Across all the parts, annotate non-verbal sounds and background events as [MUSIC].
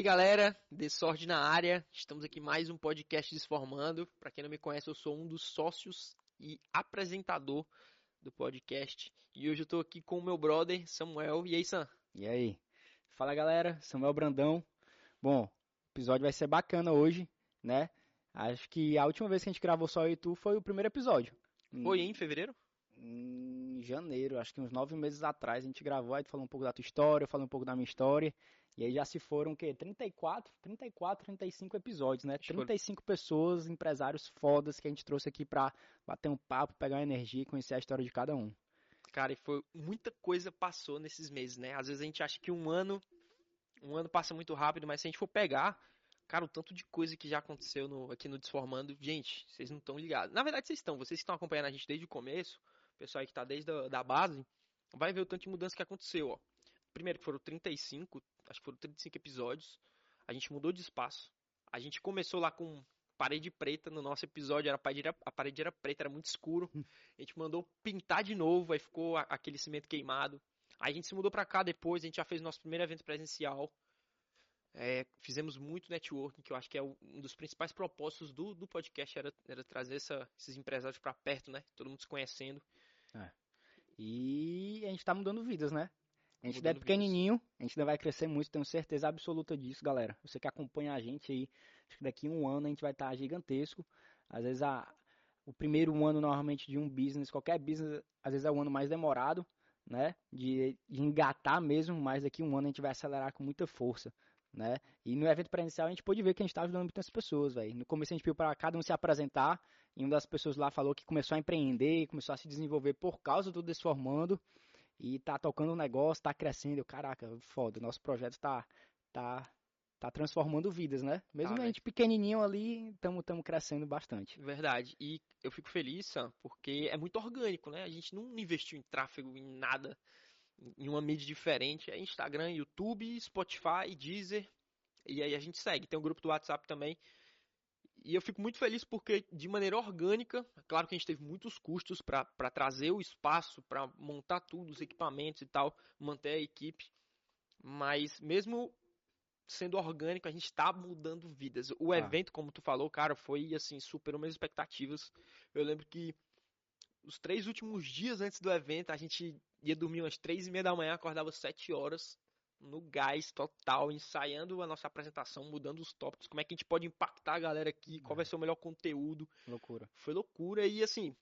E aí, galera, de sorte na área. Estamos aqui mais um podcast Desformando. Para quem não me conhece, eu sou um dos sócios e apresentador do podcast. E hoje eu tô aqui com o meu brother Samuel. E aí, Sam? E aí? Fala, galera. Samuel Brandão. Bom, o episódio vai ser bacana hoje, né? Acho que a última vez que a gente gravou só eu e tu foi o primeiro episódio. Foi em fevereiro? Em janeiro, acho que uns nove meses atrás a gente gravou, aí tu falou um pouco da tua história, eu falei um pouco da minha história. E aí já se foram o quê? 34, 34, 35 episódios, né? 35 pessoas, empresários fodas que a gente trouxe aqui pra bater um papo, pegar uma energia e conhecer a história de cada um. Cara, e foi muita coisa passou nesses meses, né? Às vezes a gente acha que um ano, um ano passa muito rápido, mas se a gente for pegar, cara, o tanto de coisa que já aconteceu no, aqui no Desformando, gente, vocês não estão ligados. Na verdade, vocês estão, vocês que estão acompanhando a gente desde o começo, pessoal aí que tá desde a da base, vai ver o tanto de mudança que aconteceu, ó. Primeiro que foram 35, acho que foram 35 episódios. A gente mudou de espaço. A gente começou lá com parede preta no nosso episódio, era a, parede era, a parede era preta, era muito escuro. A gente mandou pintar de novo, aí ficou aquele cimento queimado. Aí a gente se mudou pra cá depois, a gente já fez nosso primeiro evento presencial. É, fizemos muito networking, que eu acho que é um dos principais propósitos do, do podcast, era, era trazer essa, esses empresários para perto, né? Todo mundo se conhecendo. É. E a gente tá mudando vidas, né? A gente ainda é pequenininho, a gente ainda vai crescer muito, tenho certeza absoluta disso, galera. Você que acompanha a gente aí, acho que daqui a um ano a gente vai estar gigantesco. Às vezes a, o primeiro ano normalmente de um business, qualquer business, às vezes é o ano mais demorado, né? De, de engatar mesmo, mas daqui a um ano a gente vai acelerar com muita força. Né? E no evento presencial a gente pôde ver que a gente está ajudando muitas pessoas, velho. No começo a gente pediu para cada um se apresentar, e uma das pessoas lá falou que começou a empreender, começou a se desenvolver por causa do Desformando, e tá tocando um negócio, tá crescendo. Eu, caraca, foda, nosso projeto tá, tá, tá transformando vidas, né? Mesmo tá, a gente pequenininho ali, estamos crescendo bastante. Verdade. E eu fico feliz, Sam, porque é muito orgânico, né? A gente não investiu em tráfego, em nada, em uma mídia diferente. É Instagram, YouTube, Spotify, Deezer. E aí a gente segue. Tem um grupo do WhatsApp também. E eu fico muito feliz porque, de maneira orgânica, claro que a gente teve muitos custos para trazer o espaço, para montar tudo, os equipamentos e tal, manter a equipe, mas mesmo sendo orgânico, a gente está mudando vidas. O ah. evento, como tu falou, cara, foi assim, superou minhas expectativas. Eu lembro que os três últimos dias antes do evento, a gente ia dormir umas três e meia da manhã, acordava sete horas no gás total, ensaiando a nossa apresentação, mudando os tópicos, como é que a gente pode impactar a galera aqui, qual vai ser o melhor conteúdo. Loucura. Foi loucura e assim,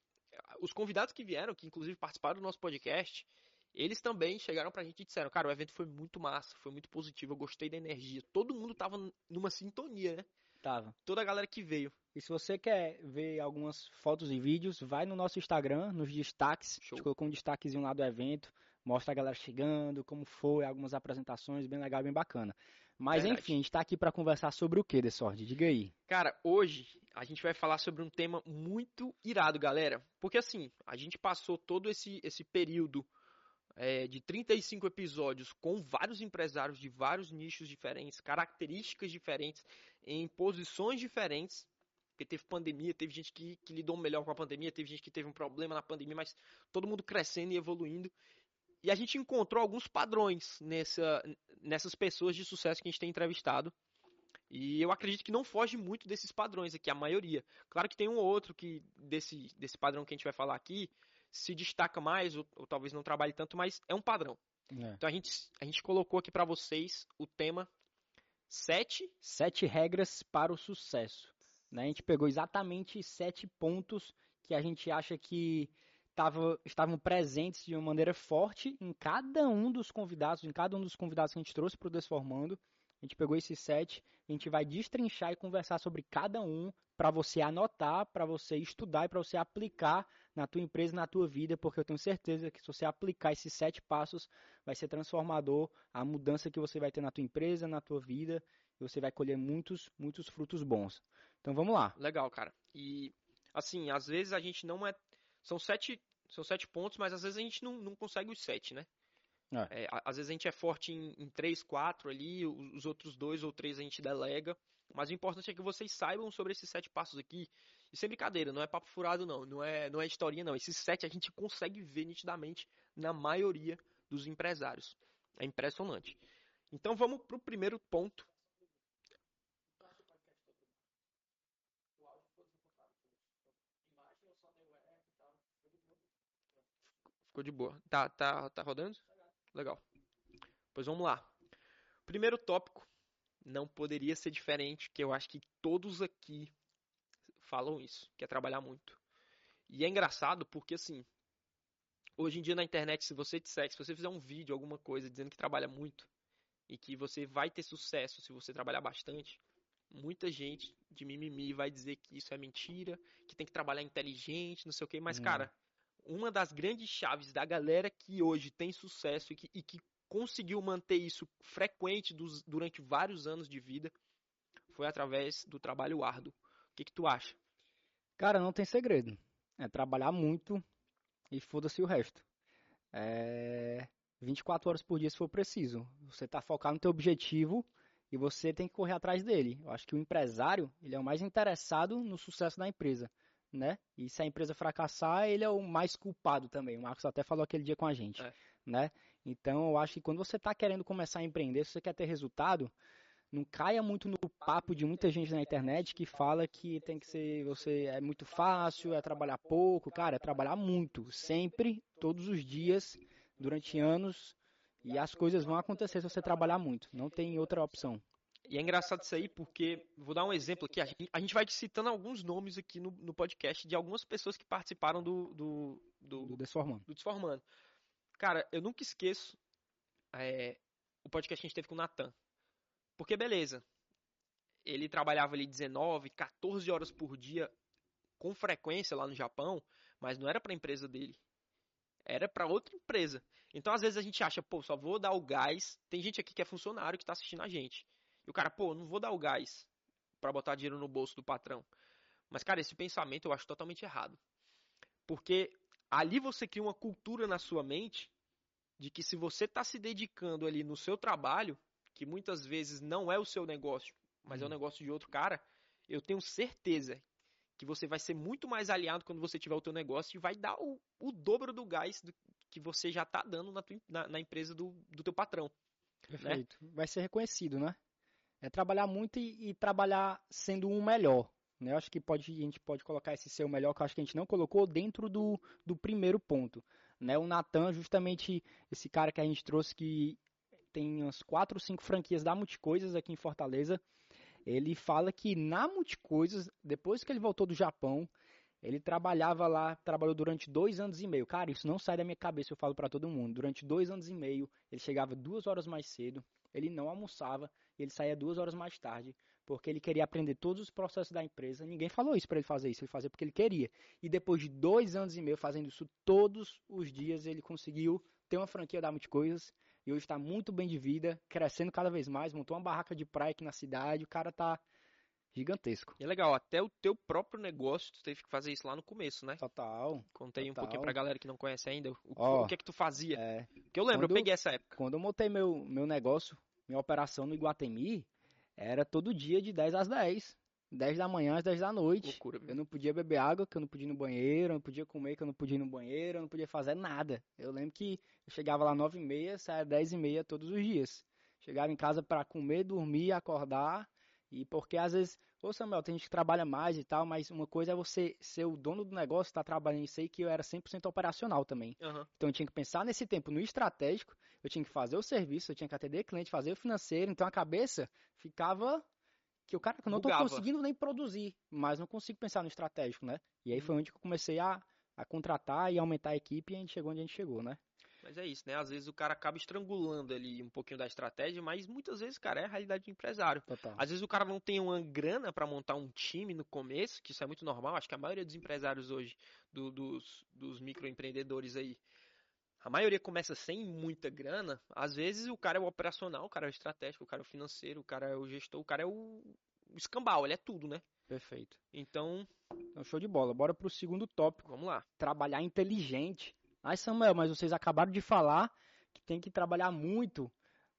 os convidados que vieram, que inclusive participaram do nosso podcast, eles também chegaram pra gente e disseram, cara, o evento foi muito massa, foi muito positivo, eu gostei da energia. Todo mundo tava numa sintonia, né? Tava. Toda a galera que veio. E se você quer ver algumas fotos e vídeos, vai no nosso Instagram, nos destaques. Show. A gente colocou um destaquezinho lá do evento, mostra a galera chegando, como foi, algumas apresentações, bem legal, bem bacana. Mas Verdade. enfim, a gente tá aqui para conversar sobre o que, Desord? Diga aí. Cara, hoje a gente vai falar sobre um tema muito irado, galera. Porque assim, a gente passou todo esse, esse período é, de 35 episódios com vários empresários de vários nichos diferentes, características diferentes, em posições diferentes. Porque teve pandemia, teve gente que, que lidou melhor com a pandemia, teve gente que teve um problema na pandemia, mas todo mundo crescendo e evoluindo. E a gente encontrou alguns padrões nessa, nessas pessoas de sucesso que a gente tem entrevistado. E eu acredito que não foge muito desses padrões aqui, a maioria. Claro que tem um ou outro que desse, desse padrão que a gente vai falar aqui se destaca mais, ou, ou talvez não trabalhe tanto, mas é um padrão. É. Então a gente, a gente colocou aqui para vocês o tema sete... Sete regras para o sucesso. Né? A gente pegou exatamente sete pontos que a gente acha que tava, estavam presentes de uma maneira forte em cada um dos convidados, em cada um dos convidados que a gente trouxe para o Desformando. A gente pegou esses sete, a gente vai destrinchar e conversar sobre cada um para você anotar, para você estudar e para você aplicar na tua empresa, na tua vida, porque eu tenho certeza que se você aplicar esses sete passos, vai ser transformador a mudança que você vai ter na tua empresa, na tua vida, e você vai colher muitos, muitos frutos bons. Então vamos lá. Legal, cara. E assim, às vezes a gente não é. São sete, são sete pontos, mas às vezes a gente não, não consegue os sete, né? É. É, às vezes a gente é forte em, em 3, 4 ali, os outros dois ou três a gente delega. Mas o importante é que vocês saibam sobre esses sete passos aqui. E sem brincadeira, não é papo furado não, não é, não é historinha não. Esses sete a gente consegue ver nitidamente na maioria dos empresários. É impressionante. Então vamos para o primeiro ponto, Ficou de boa. Tá, tá, tá rodando? Legal. Pois vamos lá. Primeiro tópico não poderia ser diferente, que eu acho que todos aqui falam isso, que é trabalhar muito. E é engraçado porque assim, hoje em dia na internet, se você disser, se você fizer um vídeo, alguma coisa dizendo que trabalha muito e que você vai ter sucesso se você trabalhar bastante, muita gente de mimimi vai dizer que isso é mentira, que tem que trabalhar inteligente, não sei o que, mas hum. cara, uma das grandes chaves da galera que hoje tem sucesso e que, e que conseguiu manter isso frequente dos, durante vários anos de vida foi através do trabalho árduo. O que, que tu acha? Cara, não tem segredo. É trabalhar muito e foda-se o resto. É 24 horas por dia se for preciso. Você tá focado no teu objetivo e você tem que correr atrás dele. Eu acho que o empresário, ele é o mais interessado no sucesso da empresa, né? E se a empresa fracassar, ele é o mais culpado também. O Marcos até falou aquele dia com a gente, é. né? Então, eu acho que quando você está querendo começar a empreender, se você quer ter resultado, não caia muito no papo de muita gente na internet que fala que tem que ser, você é muito fácil, é trabalhar pouco, cara, é trabalhar muito, sempre, todos os dias, durante anos, e as coisas vão acontecer se você trabalhar muito, não tem outra opção. E é engraçado isso aí porque, vou dar um exemplo aqui, a gente, vai citando alguns nomes aqui no, no podcast de algumas pessoas que participaram do, do, do, do Desformando. Do Desformando. Cara, eu nunca esqueço é, o podcast que a gente teve com o Natan. Porque, beleza, ele trabalhava ali 19, 14 horas por dia com frequência lá no Japão, mas não era para a empresa dele. Era para outra empresa. Então, às vezes a gente acha, pô, só vou dar o gás. Tem gente aqui que é funcionário que está assistindo a gente. E o cara, pô, não vou dar o gás para botar dinheiro no bolso do patrão. Mas, cara, esse pensamento eu acho totalmente errado. Porque ali você cria uma cultura na sua mente de que se você está se dedicando ali no seu trabalho, que muitas vezes não é o seu negócio, mas é o uhum. negócio de outro cara, eu tenho certeza que você vai ser muito mais aliado quando você tiver o teu negócio e vai dar o, o dobro do gás do, que você já está dando na, tua, na, na, empresa do, do teu patrão. Né? Perfeito. Né? Vai ser reconhecido, né? É trabalhar muito e, e trabalhar sendo um melhor. Né? Eu acho que pode, a gente pode colocar esse ser o melhor, que eu acho que a gente não colocou dentro do, do primeiro ponto. Né? O Natan, justamente esse cara que a gente trouxe que tem umas quatro ou cinco franquias da Multicoisas aqui em Fortaleza. Ele fala que na Multicoisas, depois que ele voltou do Japão, ele trabalhava lá, trabalhou durante dois anos e meio. Cara, isso não sai da minha cabeça, eu falo para todo mundo. Durante dois anos e meio, ele chegava duas horas mais cedo, ele não almoçava, ele saía duas horas mais tarde, porque ele queria aprender todos os processos da empresa. Ninguém falou isso para ele fazer isso, ele fazia porque ele queria. E depois de dois anos e meio fazendo isso todos os dias, ele conseguiu ter uma franquia da Multicoisas e hoje está muito bem de vida, crescendo cada vez mais, montou uma barraca de praia aqui na cidade, o cara tá gigantesco. E é legal, até o teu próprio negócio, tu teve que fazer isso lá no começo, né? Total. Contei total. um pouquinho pra galera que não conhece ainda, o, oh, o que é que tu fazia? É, que eu lembro, quando, eu peguei essa época. Quando eu montei meu, meu negócio, minha operação no Iguatemi, era todo dia de 10 às 10. 10 da manhã às 10 da noite. Loucura, eu não podia beber água, que eu não podia ir no banheiro, eu não podia comer, que eu não podia ir no banheiro, eu não podia fazer nada. Eu lembro que eu chegava lá 9 e meia, saia 10 e meia todos os dias. Chegava em casa para comer, dormir, acordar. E porque às vezes, ô Samuel, tem gente que trabalha mais e tal, mas uma coisa é você ser o dono do negócio, estar tá trabalhando isso aí, que eu era 100% operacional também. Uhum. Então eu tinha que pensar nesse tempo no estratégico, eu tinha que fazer o serviço, eu tinha que atender cliente, fazer o financeiro, então a cabeça ficava que o cara que eu não estou conseguindo nem produzir, mas não consigo pensar no estratégico, né? E aí foi uhum. onde eu comecei a, a contratar e aumentar a equipe e a gente chegou onde a gente chegou, né? Mas é isso, né? Às vezes o cara acaba estrangulando ali um pouquinho da estratégia, mas muitas vezes, cara, é a realidade do empresário. Total. Às vezes o cara não tem uma grana para montar um time no começo, que isso é muito normal. Acho que a maioria dos empresários hoje, do, dos, dos microempreendedores aí, a maioria começa sem muita grana. Às vezes o cara é o operacional, o cara é o estratégico, o cara é o financeiro, o cara é o gestor, o cara é o, o escambau, ele é tudo, né? Perfeito. Então, então, show de bola. Bora pro segundo tópico. Vamos lá. Trabalhar inteligente. Ai, Samuel, mas vocês acabaram de falar que tem que trabalhar muito.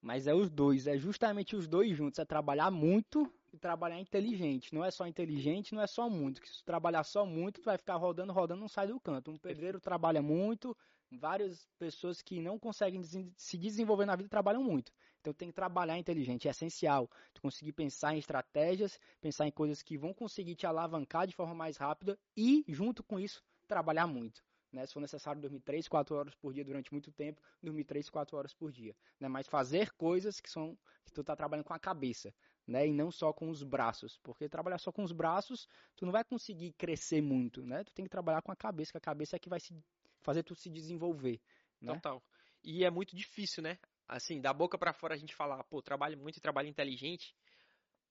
Mas é os dois, é justamente os dois juntos. É trabalhar muito e trabalhar inteligente. Não é só inteligente, não é só muito. se tu trabalhar só muito, tu vai ficar rodando, rodando, não sai do canto. Um pedreiro trabalha muito, várias pessoas que não conseguem se desenvolver na vida trabalham muito. Então tem que trabalhar inteligente, é essencial. Tu conseguir pensar em estratégias, pensar em coisas que vão conseguir te alavancar de forma mais rápida e, junto com isso, trabalhar muito. Né? Se for necessário dormir 3, 4 horas por dia durante muito tempo, dormir 3, 4 horas por dia, né? Mas fazer coisas que são que tu tá trabalhando com a cabeça, né? E não só com os braços, porque trabalhar só com os braços, tu não vai conseguir crescer muito, né? Tu tem que trabalhar com a cabeça, que a cabeça é que vai se fazer tu se desenvolver, né? Total. E é muito difícil, né? Assim, da boca para fora a gente falar, pô, trabalho muito e trabalho inteligente,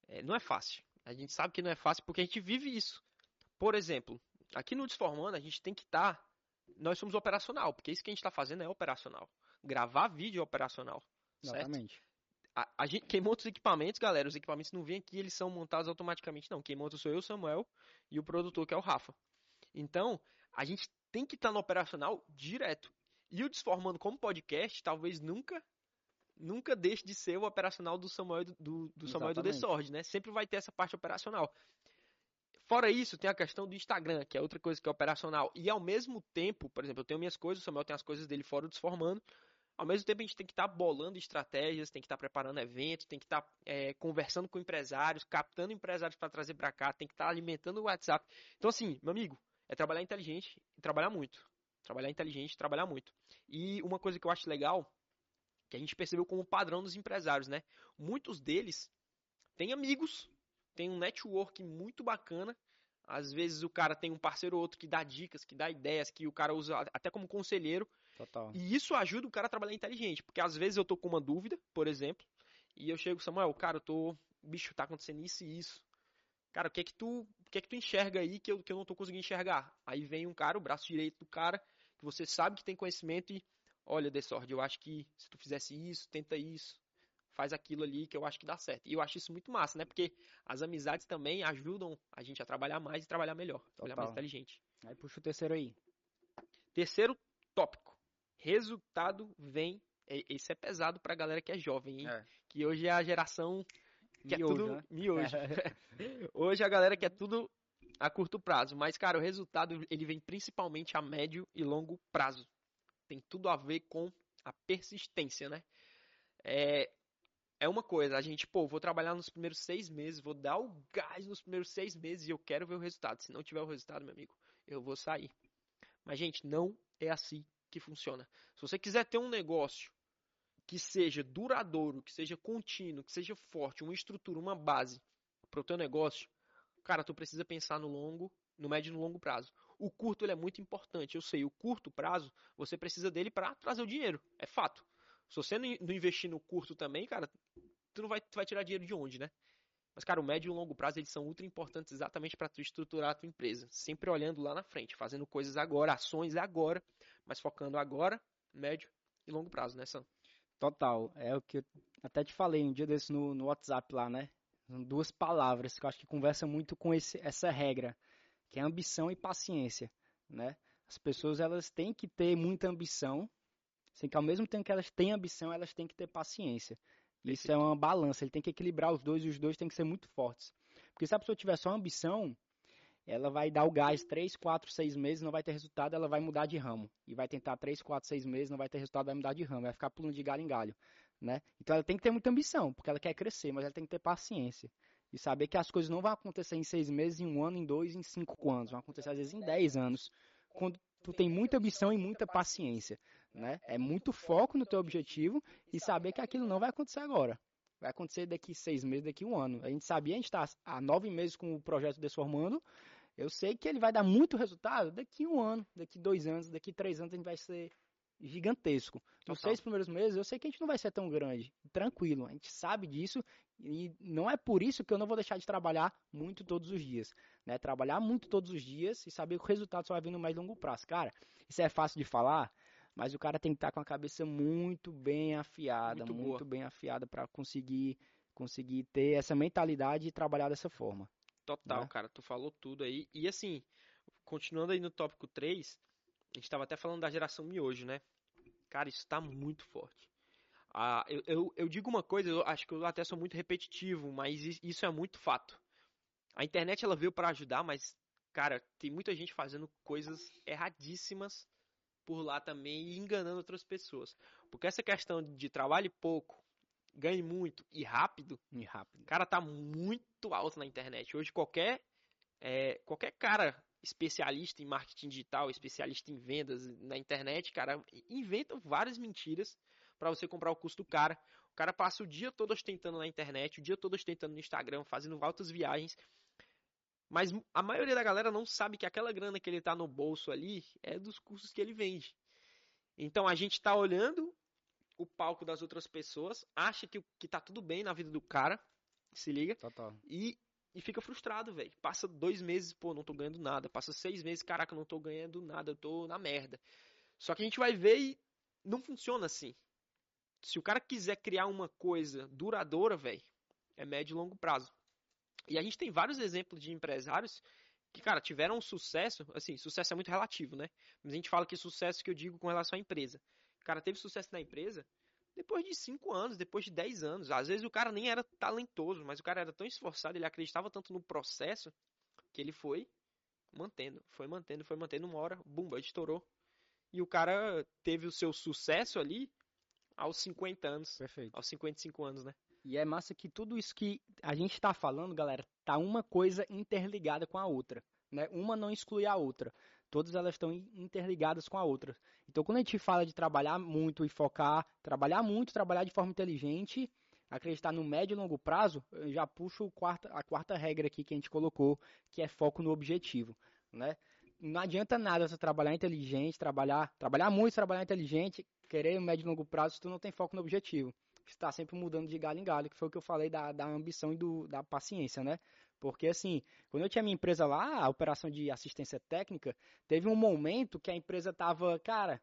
é, não é fácil. A gente sabe que não é fácil porque a gente vive isso. Por exemplo, aqui no Desformando a gente tem que estar tá nós somos operacional, porque isso que a gente está fazendo é operacional. Gravar vídeo é operacional. Exatamente. A, a gente, quem monta os equipamentos, galera, os equipamentos não vêm aqui, eles são montados automaticamente, não. Quem monta sou eu, Samuel, e o produtor, que é o Rafa. Então, a gente tem que estar tá no operacional direto. E o Desformando como podcast, talvez nunca nunca deixe de ser o operacional do Samuel do, do Samuel do The Sword, né? Sempre vai ter essa parte operacional. Fora isso, tem a questão do Instagram, que é outra coisa que é operacional. E ao mesmo tempo, por exemplo, eu tenho minhas coisas, o Samuel tem as coisas dele fora do Desformando. Ao mesmo tempo, a gente tem que estar tá bolando estratégias, tem que estar tá preparando eventos, tem que estar tá, é, conversando com empresários, captando empresários para trazer para cá, tem que estar tá alimentando o WhatsApp. Então, assim, meu amigo, é trabalhar inteligente e trabalhar muito. Trabalhar inteligente e trabalhar muito. E uma coisa que eu acho legal, que a gente percebeu como padrão dos empresários, né? Muitos deles têm amigos tem um network muito bacana. Às vezes o cara tem um parceiro ou outro que dá dicas, que dá ideias, que o cara usa até como conselheiro. Total. E isso ajuda o cara a trabalhar inteligente. Porque às vezes eu tô com uma dúvida, por exemplo, e eu chego, Samuel, cara, eu tô. Bicho, tá acontecendo isso e isso. Cara, o que é que tu, o que é que tu enxerga aí que eu, que eu não tô conseguindo enxergar? Aí vem um cara, o braço direito do cara, que você sabe que tem conhecimento e, olha, Desord, eu acho que se tu fizesse isso, tenta isso faz aquilo ali que eu acho que dá certo. E eu acho isso muito massa, né? Porque as amizades também ajudam a gente a trabalhar mais e trabalhar melhor, Total. trabalhar mais inteligente. Aí puxa o terceiro aí. Terceiro tópico. Resultado vem. Esse é pesado pra galera que é jovem, hein? É. Que hoje é a geração que miojo, é tudo né? miojo. [LAUGHS] hoje a galera quer tudo a curto prazo, mas cara, o resultado ele vem principalmente a médio e longo prazo. Tem tudo a ver com a persistência, né? É, é uma coisa, a gente, pô, vou trabalhar nos primeiros seis meses, vou dar o gás nos primeiros seis meses e eu quero ver o resultado. Se não tiver o resultado, meu amigo, eu vou sair. Mas, gente, não é assim que funciona. Se você quiser ter um negócio que seja duradouro, que seja contínuo, que seja forte, uma estrutura, uma base para o teu negócio, cara, tu precisa pensar no longo, no médio e no longo prazo. O curto ele é muito importante, eu sei, o curto prazo, você precisa dele para trazer o dinheiro, é fato. Se você não investir no curto também, cara, tu não vai, tu vai tirar dinheiro de onde, né? Mas, cara, o médio e o longo prazo, eles são ultra importantes exatamente para tu estruturar a tua empresa. Sempre olhando lá na frente, fazendo coisas agora, ações agora, mas focando agora, médio e longo prazo, né, Sam? Total. É o que eu até te falei um dia desse no, no WhatsApp lá, né? Duas palavras que eu acho que conversam muito com esse, essa regra, que é ambição e paciência, né? As pessoas, elas têm que ter muita ambição, Assim, que ao mesmo tempo que elas têm ambição, elas têm que ter paciência. Isso é uma balança, ele tem que equilibrar os dois e os dois têm que ser muito fortes. Porque se a pessoa tiver só ambição, ela vai dar o gás 3, 4, 6 meses, não vai ter resultado, ela vai mudar de ramo. E vai tentar 3, 4, 6 meses, não vai ter resultado, vai mudar de ramo, vai ficar pulando de galho em galho. Né? Então ela tem que ter muita ambição, porque ela quer crescer, mas ela tem que ter paciência. E saber que as coisas não vão acontecer em 6 meses, em um ano, em dois, em cinco anos. Vão acontecer às vezes em 10 anos. Quando tu tem muita ambição e muita paciência, né? É muito foco no teu objetivo e saber que aquilo não vai acontecer agora. Vai acontecer daqui seis meses, daqui um ano. A gente sabia, a gente está há nove meses com o projeto Desformando. Eu sei que ele vai dar muito resultado daqui um ano, daqui dois anos, daqui três anos a gente vai ser gigantesco. Nos seis primeiros meses, eu sei que a gente não vai ser tão grande. Tranquilo, a gente sabe disso e não é por isso que eu não vou deixar de trabalhar muito todos os dias. Né? Trabalhar muito todos os dias e saber que o resultado só vai vir no mais longo prazo. Cara, isso é fácil de falar, mas o cara tem que estar com a cabeça muito bem afiada, muito, muito bem afiada para conseguir conseguir ter essa mentalidade e trabalhar dessa forma. Total, né? cara, tu falou tudo aí. E assim, continuando aí no tópico 3, a gente estava até falando da geração miojo, né? Cara, isso está muito forte. Ah, eu, eu, eu, digo uma coisa, eu acho que eu até sou muito repetitivo, mas isso é muito fato. A internet ela veio para ajudar, mas, cara, tem muita gente fazendo coisas erradíssimas por lá também e enganando outras pessoas. Porque essa questão de trabalhe pouco, ganhe muito e rápido, e rápido. cara, tá muito alto na internet. Hoje qualquer é, qualquer cara especialista em marketing digital, especialista em vendas na internet, cara, inventam várias mentiras para você comprar o custo do cara. O cara passa o dia todo ostentando na internet, o dia todo ostentando no Instagram, fazendo altas viagens. Mas a maioria da galera não sabe que aquela grana que ele tá no bolso ali é dos cursos que ele vende. Então a gente tá olhando o palco das outras pessoas, acha que, que tá tudo bem na vida do cara, se liga, Total. e, e fica frustrado, velho. Passa dois meses, pô, não tô ganhando nada. Passa seis meses, caraca, não tô ganhando nada, eu tô na merda. Só que a gente vai ver e não funciona assim. Se o cara quiser criar uma coisa duradoura, velho, é médio e longo prazo. E a gente tem vários exemplos de empresários que, cara, tiveram sucesso, assim, sucesso é muito relativo, né? Mas a gente fala que sucesso que eu digo com relação à empresa. O cara teve sucesso na empresa depois de 5 anos, depois de 10 anos. Às vezes o cara nem era talentoso, mas o cara era tão esforçado, ele acreditava tanto no processo, que ele foi mantendo, foi mantendo, foi mantendo. Uma hora, bumba, estourou. E o cara teve o seu sucesso ali aos 50 anos. Perfeito. Aos 55 anos, né? E é massa que tudo isso que a gente está falando, galera, tá uma coisa interligada com a outra. Né? Uma não exclui a outra. Todas elas estão interligadas com a outra. Então, quando a gente fala de trabalhar muito e focar, trabalhar muito, trabalhar de forma inteligente, acreditar no médio e longo prazo, eu já puxo a quarta regra aqui que a gente colocou, que é foco no objetivo. Né? Não adianta nada você trabalhar inteligente, trabalhar, trabalhar muito, trabalhar inteligente, querer o médio e longo prazo se tu não tem foco no objetivo está sempre mudando de galho em galho, que foi o que eu falei da, da ambição e do, da paciência, né? Porque assim, quando eu tinha minha empresa lá, a operação de assistência técnica, teve um momento que a empresa tava, cara,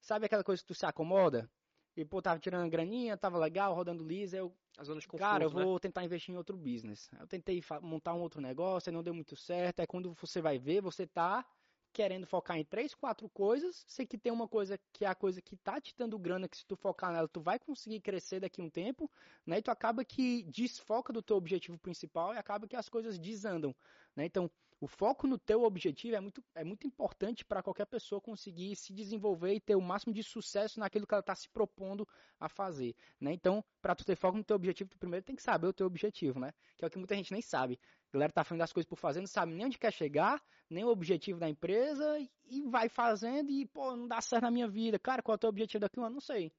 sabe aquela coisa que tu se acomoda? E pô, tava tirando graninha, tava legal, rodando lisa, eu As zonas de Cara, eu né? vou tentar investir em outro business. Eu tentei montar um outro negócio, não deu muito certo. Aí quando você vai ver, você tá querendo focar em três, quatro coisas. Sei que tem uma coisa que é a coisa que tá te dando grana, que se tu focar nela, tu vai conseguir crescer daqui a um tempo, né? E tu acaba que desfoca do teu objetivo principal e acaba que as coisas desandam, né? Então, o foco no teu objetivo é muito, é muito importante para qualquer pessoa conseguir se desenvolver e ter o máximo de sucesso naquilo que ela está se propondo a fazer, né? Então, para tu ter foco no teu objetivo, tu primeiro tem que saber o teu objetivo, né? Que é o que muita gente nem sabe. A galera tá fazendo as coisas por fazer, não sabe nem onde quer chegar, nem o objetivo da empresa e vai fazendo e, pô, não dá certo na minha vida. Cara, qual é o teu objetivo daqui a um ano? Não sei.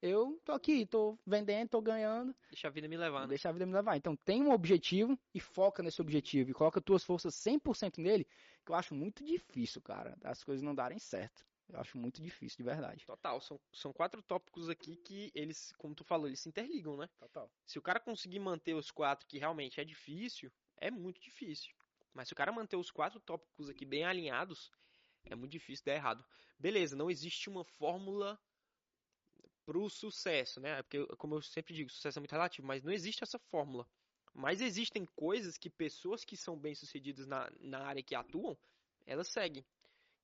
Eu tô aqui, tô vendendo, tô ganhando, Deixa a vida me levar, né? deixa a vida me levar. Então tem um objetivo e foca nesse objetivo e coloca tuas forças 100% nele, que eu acho muito difícil, cara, das coisas não darem certo. Eu acho muito difícil, de verdade. Total, são, são quatro tópicos aqui que eles, como tu falou, eles se interligam, né? Total. Se o cara conseguir manter os quatro, que realmente é difícil, é muito difícil. Mas se o cara manter os quatro tópicos aqui bem alinhados, é muito difícil dar errado. Beleza, não existe uma fórmula pro sucesso, né? Porque, como eu sempre digo, sucesso é muito relativo, mas não existe essa fórmula. Mas existem coisas que pessoas que são bem-sucedidas na, na área que atuam, elas seguem.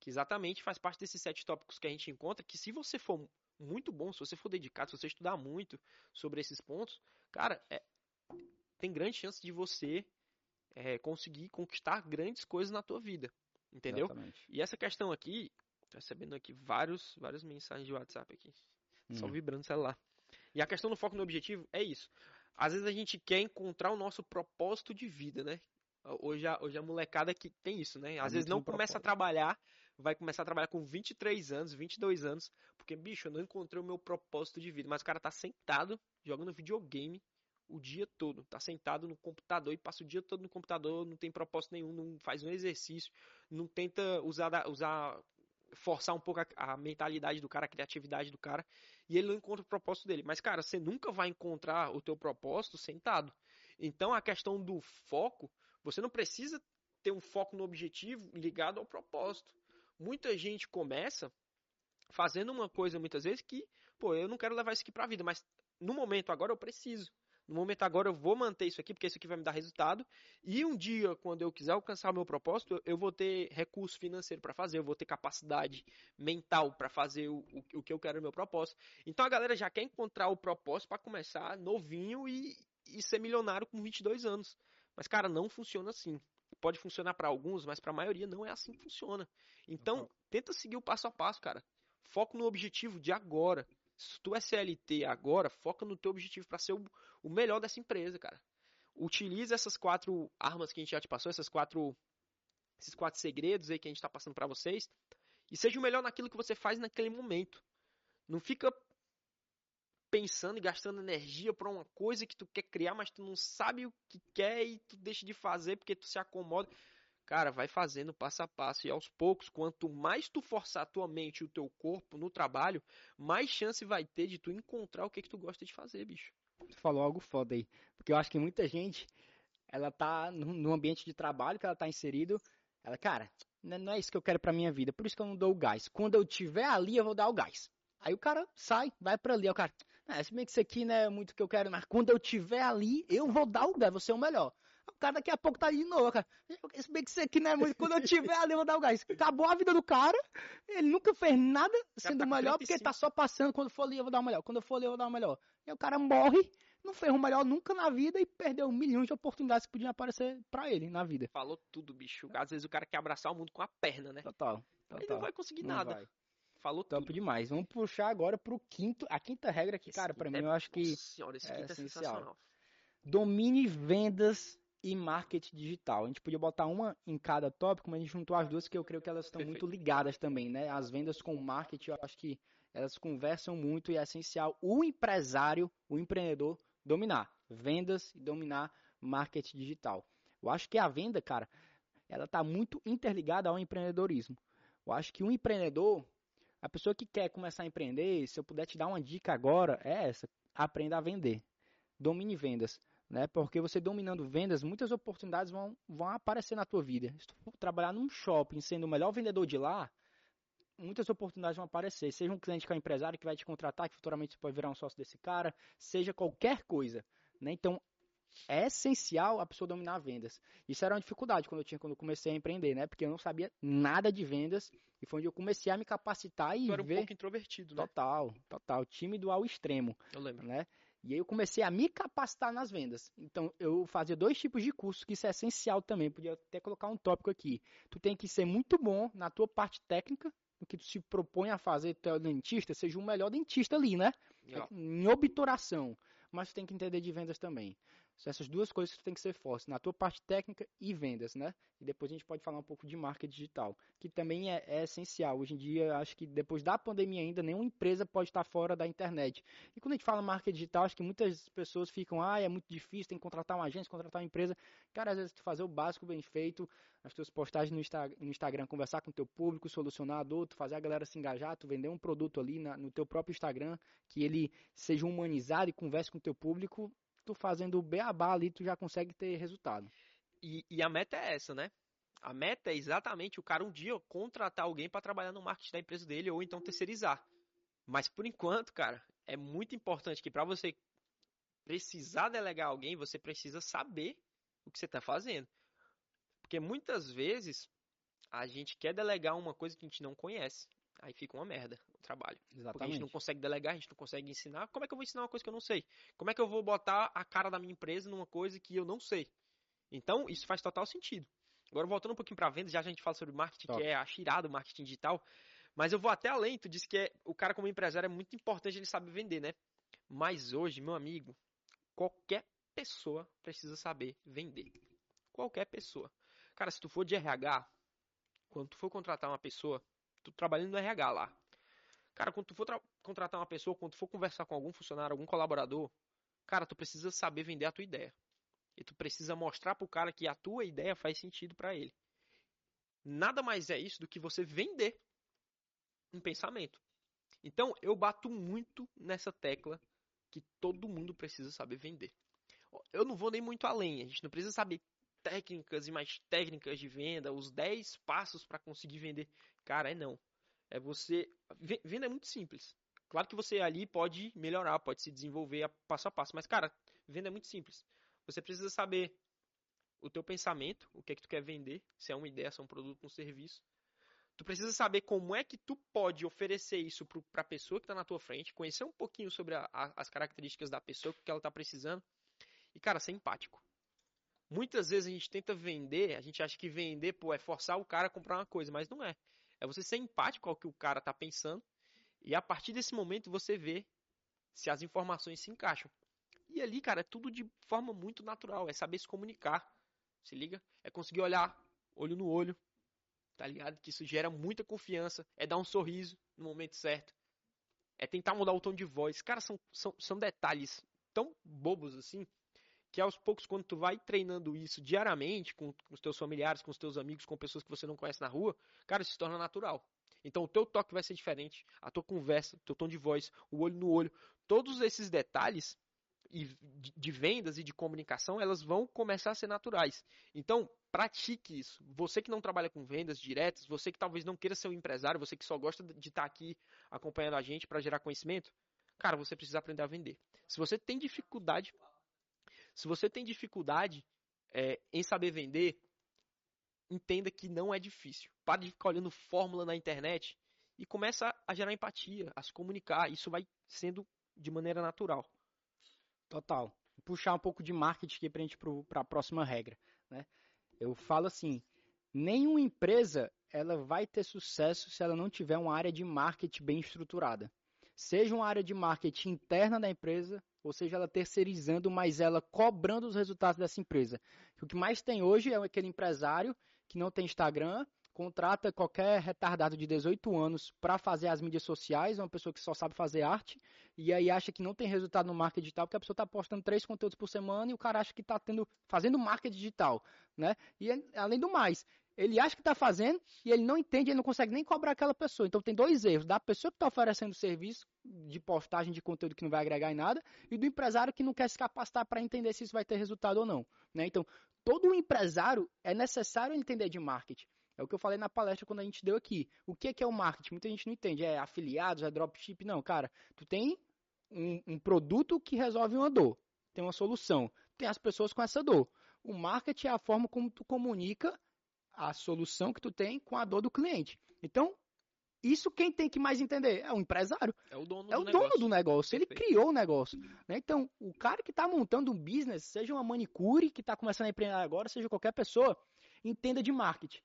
Que exatamente faz parte desses sete tópicos que a gente encontra, que se você for muito bom, se você for dedicado, se você estudar muito sobre esses pontos, cara, é, tem grande chance de você é, conseguir conquistar grandes coisas na tua vida. Entendeu? Exatamente. E essa questão aqui, tô recebendo aqui vários, várias mensagens de WhatsApp aqui. Só Hum. vibrando o celular. E a questão do foco no objetivo é isso. Às vezes a gente quer encontrar o nosso propósito de vida, né? Hoje a, hoje a molecada que tem isso, né? Às vezes não começa a propósito. trabalhar, vai começar a trabalhar com 23 anos, 22 anos, porque, bicho, eu não encontrei o meu propósito de vida. Mas o cara tá sentado jogando videogame o dia todo. Tá sentado no computador e passa o dia todo no computador, não tem propósito nenhum, não faz um exercício, não tenta usar, usar forçar um pouco a, a mentalidade do cara, a criatividade do cara, e ele não encontra o propósito dele. Mas, cara, você nunca vai encontrar o teu propósito sentado. Então, a questão do foco, você não precisa ter um foco no objetivo ligado ao propósito. Muita gente começa fazendo uma coisa muitas vezes que, pô, eu não quero levar isso aqui pra vida, mas no momento agora eu preciso. No momento agora eu vou manter isso aqui, porque isso aqui vai me dar resultado. E um dia, quando eu quiser alcançar o meu propósito, eu vou ter recurso financeiro para fazer, eu vou ter capacidade mental para fazer o, o, o que eu quero no meu propósito. Então a galera já quer encontrar o propósito para começar novinho e, e ser milionário com 22 anos. Mas, cara, não funciona assim. Pode funcionar para alguns, mas para a maioria não é assim que funciona. Então, tenta seguir o passo a passo, cara. Foco no objetivo de agora. Se tu é CLT agora, foca no teu objetivo para ser o, o melhor dessa empresa, cara. Utiliza essas quatro armas que a gente já te passou, essas quatro esses quatro segredos aí que a gente está passando para vocês. E seja o melhor naquilo que você faz naquele momento. Não fica pensando e gastando energia para uma coisa que tu quer criar, mas tu não sabe o que quer e tu deixa de fazer porque tu se acomoda. Cara, vai fazendo passo a passo e aos poucos, quanto mais tu forçar a tua mente e o teu corpo no trabalho, mais chance vai ter de tu encontrar o que que tu gosta de fazer, bicho. Tu falou algo foda aí, porque eu acho que muita gente ela tá no ambiente de trabalho que ela tá inserido, ela, cara, não é isso que eu quero pra minha vida, por isso que eu não dou o gás. Quando eu tiver ali, eu vou dar o gás. Aí o cara sai, vai para ali, aí o cara, ah, se bem que isso aqui não é muito o que eu quero, mas quando eu tiver ali, eu vou dar o gás, vou ser o melhor. Cara daqui a pouco tá de novo, cara. Se bem que isso aqui não é muito. Quando eu tiver ali, eu vou dar o gás. Acabou a vida do cara. Ele nunca fez nada sendo tá melhor, porque ele tá só passando. Quando for ali, eu vou dar o melhor. Quando eu for ali, eu vou dar o melhor. E o cara morre, não fez o melhor nunca na vida e perdeu milhões de oportunidades que podiam aparecer para ele na vida. Falou tudo, bicho. Às vezes o cara quer abraçar o mundo com a perna, né? Total. total. Ele não vai conseguir não nada. Vai. Falou tudo. demais. Vamos puxar agora pro quinto, a quinta regra que, cara, para mim é... eu acho que senhora, esse é, é essencial. Domine vendas e marketing digital. A gente podia botar uma em cada tópico, mas a gente juntou as duas que eu creio que elas estão muito ligadas também, né? As vendas com o marketing, eu acho que elas conversam muito e é essencial o empresário, o empreendedor dominar vendas e dominar marketing digital. Eu acho que a venda, cara, ela está muito interligada ao empreendedorismo. Eu acho que um empreendedor, a pessoa que quer começar a empreender, se eu puder te dar uma dica agora, é essa: aprenda a vender. Domine vendas né? Porque você dominando vendas, muitas oportunidades vão, vão aparecer na tua vida. Se tu trabalhar num shopping sendo o melhor vendedor de lá, muitas oportunidades vão aparecer. Seja um cliente que é um empresário que vai te contratar, que futuramente você pode virar um sócio desse cara, seja qualquer coisa, né? Então, é essencial a pessoa dominar vendas. Isso era uma dificuldade quando eu tinha quando eu comecei a empreender, né? Porque eu não sabia nada de vendas e foi onde eu comecei a me capacitar e tu era ver... um pouco introvertido, né? Total, total, tímido ao extremo. Eu lembro. Né? E aí eu comecei a me capacitar nas vendas. Então eu fazia dois tipos de cursos, que isso é essencial também. Podia até colocar um tópico aqui. Tu tem que ser muito bom na tua parte técnica, no que tu se propõe a fazer, tu é dentista, seja o melhor dentista ali, né? Em obturação. Mas tu tem que entender de vendas também. São essas duas coisas que tu tem que ser forte, na tua parte técnica e vendas, né? E depois a gente pode falar um pouco de marketing digital, que também é, é, essencial. Hoje em dia, acho que depois da pandemia ainda, nenhuma empresa pode estar fora da internet. E quando a gente fala marketing digital, acho que muitas pessoas ficam, ah, é muito difícil, tem que contratar uma agência, contratar uma empresa. Cara, às vezes tu fazer o básico bem feito, as tuas postagens no, Insta no Instagram, conversar com o teu público, solucionar a dor, tu fazer a galera se engajar, tu vender um produto ali na, no teu próprio Instagram, que ele seja humanizado e converse com o teu público, tu fazendo o beabá ali, tu já consegue ter resultado. E, e a meta é essa, né? A meta é exatamente o cara um dia contratar alguém para trabalhar no marketing da empresa dele ou então terceirizar. Mas por enquanto, cara, é muito importante que para você precisar delegar alguém, você precisa saber o que você está fazendo. Porque muitas vezes a gente quer delegar uma coisa que a gente não conhece. Aí fica uma merda o trabalho. Exatamente. Porque a gente não consegue delegar, a gente não consegue ensinar. Como é que eu vou ensinar uma coisa que eu não sei? Como é que eu vou botar a cara da minha empresa numa coisa que eu não sei? Então, isso faz total sentido. Agora, voltando um pouquinho para vendas, já a gente fala sobre marketing, Top. que é a chirada do marketing digital. Mas eu vou até além, tu disse que é, o cara como empresário é muito importante ele saber vender, né? Mas hoje, meu amigo, qualquer pessoa precisa saber vender. Qualquer pessoa. Cara, se tu for de RH, quando tu for contratar uma pessoa, tu trabalhando no RH lá. Cara, quando tu for contratar uma pessoa, quando tu for conversar com algum funcionário, algum colaborador, cara, tu precisa saber vender a tua ideia. E tu precisa mostrar pro cara que a tua ideia faz sentido para ele. Nada mais é isso do que você vender um pensamento. Então, eu bato muito nessa tecla que todo mundo precisa saber vender. Eu não vou nem muito além, a gente não precisa saber técnicas e mais técnicas de venda, os 10 passos para conseguir vender. Cara, é não. É você. Venda é muito simples. Claro que você ali pode melhorar, pode se desenvolver passo a passo, mas, cara, venda é muito simples. Você precisa saber o teu pensamento, o que é que tu quer vender, se é uma ideia, se é um produto, um serviço. Tu precisa saber como é que tu pode oferecer isso para a pessoa que está na tua frente, conhecer um pouquinho sobre a, a, as características da pessoa, o que ela está precisando. E, cara, ser empático. Muitas vezes a gente tenta vender, a gente acha que vender pô, é forçar o cara a comprar uma coisa, mas não é. É você ser empático ao que o cara está pensando e a partir desse momento você vê se as informações se encaixam. E ali, cara, é tudo de forma muito natural, é saber se comunicar. Se liga? É conseguir olhar olho no olho, tá ligado? Que isso gera muita confiança, é dar um sorriso no momento certo, é tentar mudar o tom de voz. Cara, são, são, são detalhes tão bobos assim, que aos poucos, quando tu vai treinando isso diariamente com, com os teus familiares, com os teus amigos, com pessoas que você não conhece na rua, cara, isso se torna natural. Então o teu toque vai ser diferente, a tua conversa, teu tom de voz, o olho no olho, todos esses detalhes de vendas e de comunicação, elas vão começar a ser naturais. Então, pratique isso. Você que não trabalha com vendas diretas, você que talvez não queira ser um empresário, você que só gosta de estar aqui acompanhando a gente para gerar conhecimento, cara, você precisa aprender a vender. Se você tem dificuldade, se você tem dificuldade é, em saber vender, entenda que não é difícil. Pare de ficar olhando fórmula na internet e começa a gerar empatia, a se comunicar. Isso vai sendo de maneira natural. Total. Puxar um pouco de marketing aqui para gente para a próxima regra, né? Eu falo assim, nenhuma empresa ela vai ter sucesso se ela não tiver uma área de marketing bem estruturada. Seja uma área de marketing interna da empresa, ou seja, ela terceirizando, mas ela cobrando os resultados dessa empresa. O que mais tem hoje é aquele empresário que não tem Instagram, contrata qualquer retardado de 18 anos para fazer as mídias sociais, uma pessoa que só sabe fazer arte, e aí acha que não tem resultado no marketing digital, porque a pessoa está postando três conteúdos por semana e o cara acha que está fazendo marketing digital, né? E além do mais, ele acha que está fazendo e ele não entende, ele não consegue nem cobrar aquela pessoa. Então tem dois erros: da pessoa que está oferecendo serviço de postagem de conteúdo que não vai agregar em nada e do empresário que não quer se capacitar para entender se isso vai ter resultado ou não. Né? Então, todo empresário é necessário entender de marketing. É o que eu falei na palestra quando a gente deu aqui. O que é, o marketing? Muita gente não entende. É afiliados, é dropship? Não, cara. Tu tem um, um produto que resolve uma dor. Tem uma solução. Tem as pessoas com essa dor. O marketing é a forma como tu comunica a solução que tu tem com a dor do cliente. Então, isso quem tem que mais entender? É o empresário. É o dono é do o negócio. dono do negócio. Ele criou o negócio. Né? Então, o cara que está montando um business, seja uma manicure que está começando a empreender agora, seja qualquer pessoa, entenda de marketing.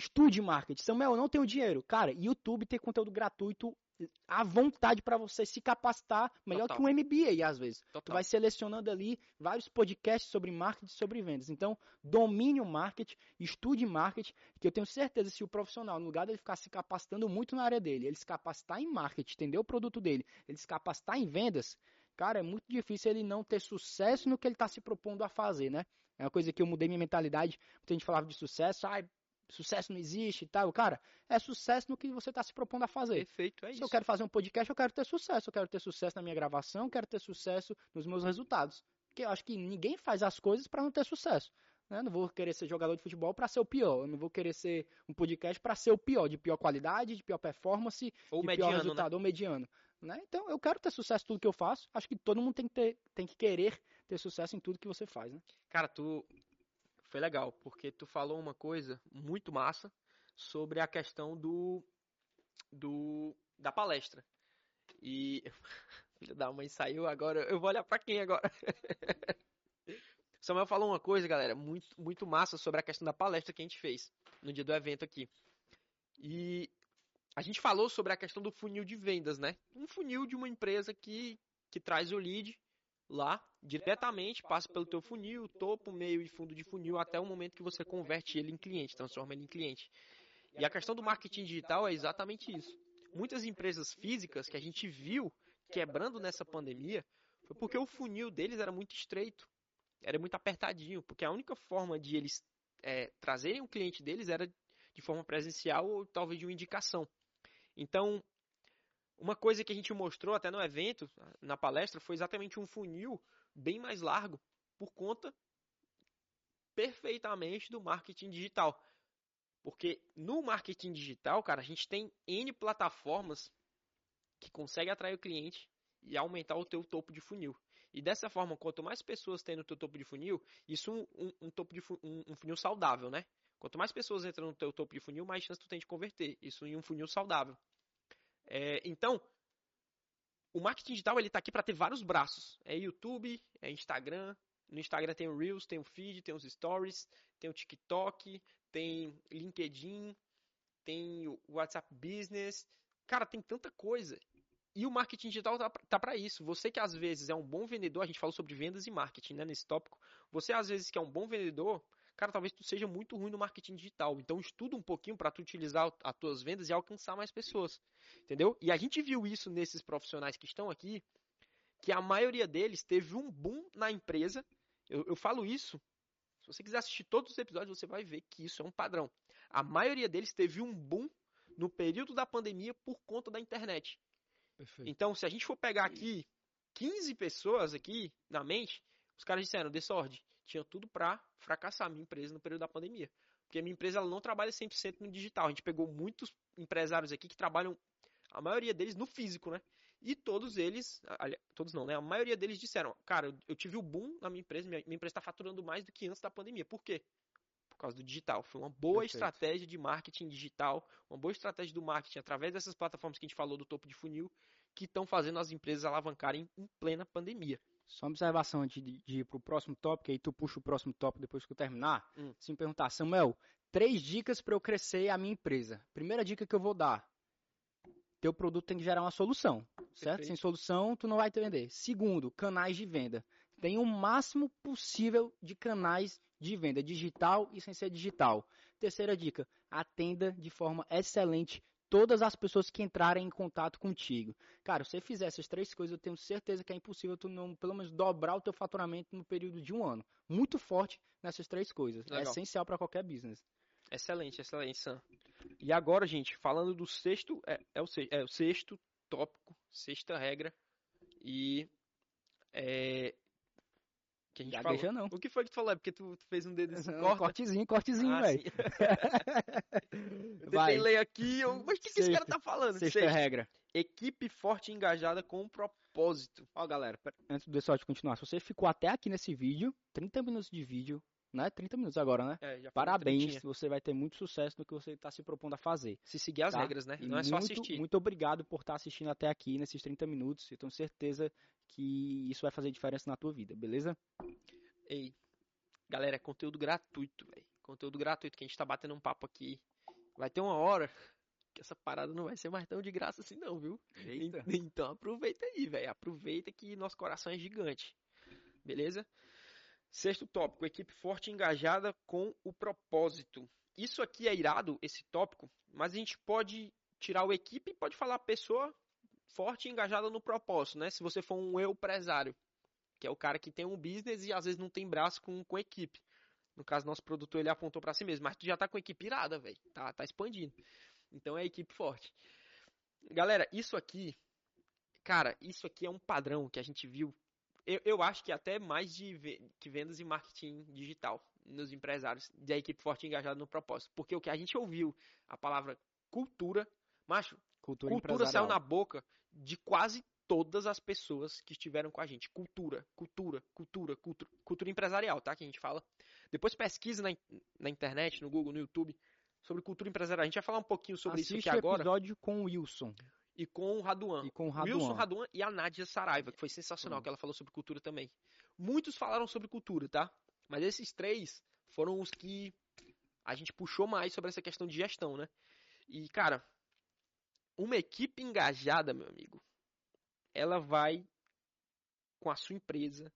Estude marketing. Samuel, eu não tenho dinheiro. Cara, YouTube tem conteúdo gratuito à vontade para você se capacitar melhor Total. que um MBA às vezes. Total. Tu vai selecionando ali vários podcasts sobre marketing, sobre vendas. Então, domine o marketing, estude marketing, que eu tenho certeza se o profissional, no lugar de ele ficar se capacitando muito na área dele, ele se capacitar em marketing, entender o produto dele, ele se capacitar em vendas, cara, é muito difícil ele não ter sucesso no que ele está se propondo a fazer, né? É uma coisa que eu mudei minha mentalidade. Muita gente falava de sucesso, ah, sucesso não existe e tal. Cara, é sucesso no que você está se propondo a fazer. Perfeito, é Se isso. eu quero fazer um podcast, eu quero ter sucesso. Eu quero ter sucesso na minha gravação, eu quero ter sucesso nos meus resultados. Porque eu acho que ninguém faz as coisas para não ter sucesso. Né? Não vou querer ser jogador de futebol para ser o pior. Eu não vou querer ser um podcast para ser o pior, de pior qualidade, de pior performance, ou de mediano, pior resultado, né? ou mediano. Né? Então, eu quero ter sucesso em tudo que eu faço. Acho que todo mundo tem que, ter, tem que querer ter sucesso em tudo que você faz. Né? Cara, tu. Foi legal, porque tu falou uma coisa muito massa sobre a questão do, do da palestra. E [LAUGHS] filho da mãe saiu agora, eu vou olhar para quem agora? [LAUGHS] Samuel falou uma coisa, galera, muito muito massa sobre a questão da palestra que a gente fez no dia do evento aqui. E a gente falou sobre a questão do funil de vendas, né? Um funil de uma empresa que que traz o lead lá diretamente, passa pelo teu funil, topo, meio e fundo de funil até o momento que você converte ele em cliente, transforma ele em cliente. E a questão do marketing digital é exatamente isso. Muitas empresas físicas que a gente viu quebrando nessa pandemia foi porque o funil deles era muito estreito, era muito apertadinho, porque a única forma de eles é, trazerem o cliente deles era de forma presencial ou talvez de uma indicação. Então, uma coisa que a gente mostrou até no evento, na palestra, foi exatamente um funil bem mais largo por conta perfeitamente do marketing digital. Porque no marketing digital, cara, a gente tem N plataformas que conseguem atrair o cliente e aumentar o teu topo de funil. E dessa forma, quanto mais pessoas tem no teu topo de funil, isso um, um, um topo de um, um, funil saudável, né? Quanto mais pessoas entram no teu topo de funil, mais chance tu tem de converter. Isso em um funil saudável. É, então, o marketing digital ele está aqui para ter vários braços. É YouTube, é Instagram. No Instagram tem o Reels, tem o Feed, tem os Stories, tem o TikTok, tem LinkedIn, tem o WhatsApp Business. Cara, tem tanta coisa. E o marketing digital tá, tá para isso. Você que às vezes é um bom vendedor, a gente falou sobre vendas e marketing, né, nesse tópico. Você às vezes que é um bom vendedor, cara, talvez tu seja muito ruim no marketing digital. Então estuda um pouquinho para tu utilizar as tuas vendas e alcançar mais pessoas. Entendeu? E a gente viu isso nesses profissionais que estão aqui, que a maioria deles teve um boom na empresa. Eu, eu falo isso. Se você quiser assistir todos os episódios, você vai ver que isso é um padrão. A maioria deles teve um boom no período da pandemia por conta da internet. Perfeito. Então, se a gente for pegar aqui 15 pessoas aqui na mente, os caras disseram, Desord, tinha tudo para fracassar a minha empresa no período da pandemia. Porque a minha empresa ela não trabalha 100% no digital. A gente pegou muitos empresários aqui que trabalham, a maioria deles, no físico, né? E todos eles, todos não, né? A maioria deles disseram, cara, eu tive o boom na minha empresa, minha, empresa está faturando mais do que antes da pandemia. Por quê? Por causa do digital. Foi uma boa Perfeito. estratégia de marketing digital, uma boa estratégia do marketing através dessas plataformas que a gente falou do topo de funil, que estão fazendo as empresas alavancarem em plena pandemia. Só uma observação antes de, de ir para o próximo tópico, aí tu puxa o próximo tópico depois que eu terminar. Hum. Se me perguntar, Samuel, três dicas para eu crescer a minha empresa. Primeira dica que eu vou dar: teu produto tem que gerar uma solução, certo? Perfeito. Sem solução, tu não vai te vender. Segundo, canais de venda. Tem o máximo possível de canais de venda, digital e sem ser digital. Terceira dica, atenda de forma excelente todas as pessoas que entrarem em contato contigo. Cara, se você fizer essas três coisas, eu tenho certeza que é impossível tu não, pelo menos, dobrar o teu faturamento no período de um ano. Muito forte nessas três coisas. É Legal. É essencial para qualquer business. Excelente, excelente, Sam. E agora, gente, falando do sexto, é, é, o, é o sexto tópico, sexta regra. E é, que a gente Gagueja falou. não. O que foi que tu falou? É porque tu, tu fez um dedo assim, corta? Cortezinho, cortezinho, ah, velho. [LAUGHS] eu tentei ler aqui, eu... mas o que, que esse cara tá falando? Sexta, Sexta regra. Equipe forte e engajada com um propósito. Ó, galera, antes do pessoal continuar, se você ficou até aqui nesse vídeo, 30 minutos de vídeo, né? 30 minutos agora, né? É, Parabéns, você vai ter muito sucesso no que você está se propondo a fazer. Se seguir as tá? regras, né? E Não é só assistir. Muito obrigado por estar tá assistindo até aqui nesses 30 minutos. Eu tenho certeza que isso vai fazer diferença na tua vida, beleza? Ei, galera, é conteúdo gratuito, velho. Conteúdo gratuito que a gente tá batendo um papo aqui. Vai ter uma hora que essa parada não vai ser mais tão de graça assim não, viu? Eita. Então aproveita aí, velho. Aproveita que nosso coração é gigante. Beleza? Sexto tópico, equipe forte e engajada com o propósito. Isso aqui é irado, esse tópico, mas a gente pode tirar o equipe e pode falar pessoa forte e engajada no propósito, né? Se você for um empresário, que é o cara que tem um business e às vezes não tem braço com, com equipe. No caso, nosso produtor ele apontou para si mesmo, mas tu já tá com equipe irada, velho. Tá, tá expandindo. Então é equipe forte. Galera, isso aqui, cara, isso aqui é um padrão que a gente viu eu, eu acho que até mais de que vendas e marketing digital nos empresários, da equipe forte engajada no propósito. Porque o que a gente ouviu, a palavra cultura, macho, cultura, cultura saiu na boca de quase todas as pessoas que estiveram com a gente. Cultura, cultura, cultura, cultura, cultura empresarial, tá? Que a gente fala. Depois pesquisa na, na internet, no Google, no YouTube, sobre cultura empresarial. A gente vai falar um pouquinho sobre Assiste isso aqui agora. episódio com o Wilson e com o Raduan. E com o Raduan. Wilson Raduan e a Nádia Saraiva, que foi sensacional, hum. que ela falou sobre cultura também. Muitos falaram sobre cultura, tá? Mas esses três foram os que a gente puxou mais sobre essa questão de gestão, né? E, cara, uma equipe engajada, meu amigo, ela vai com a sua empresa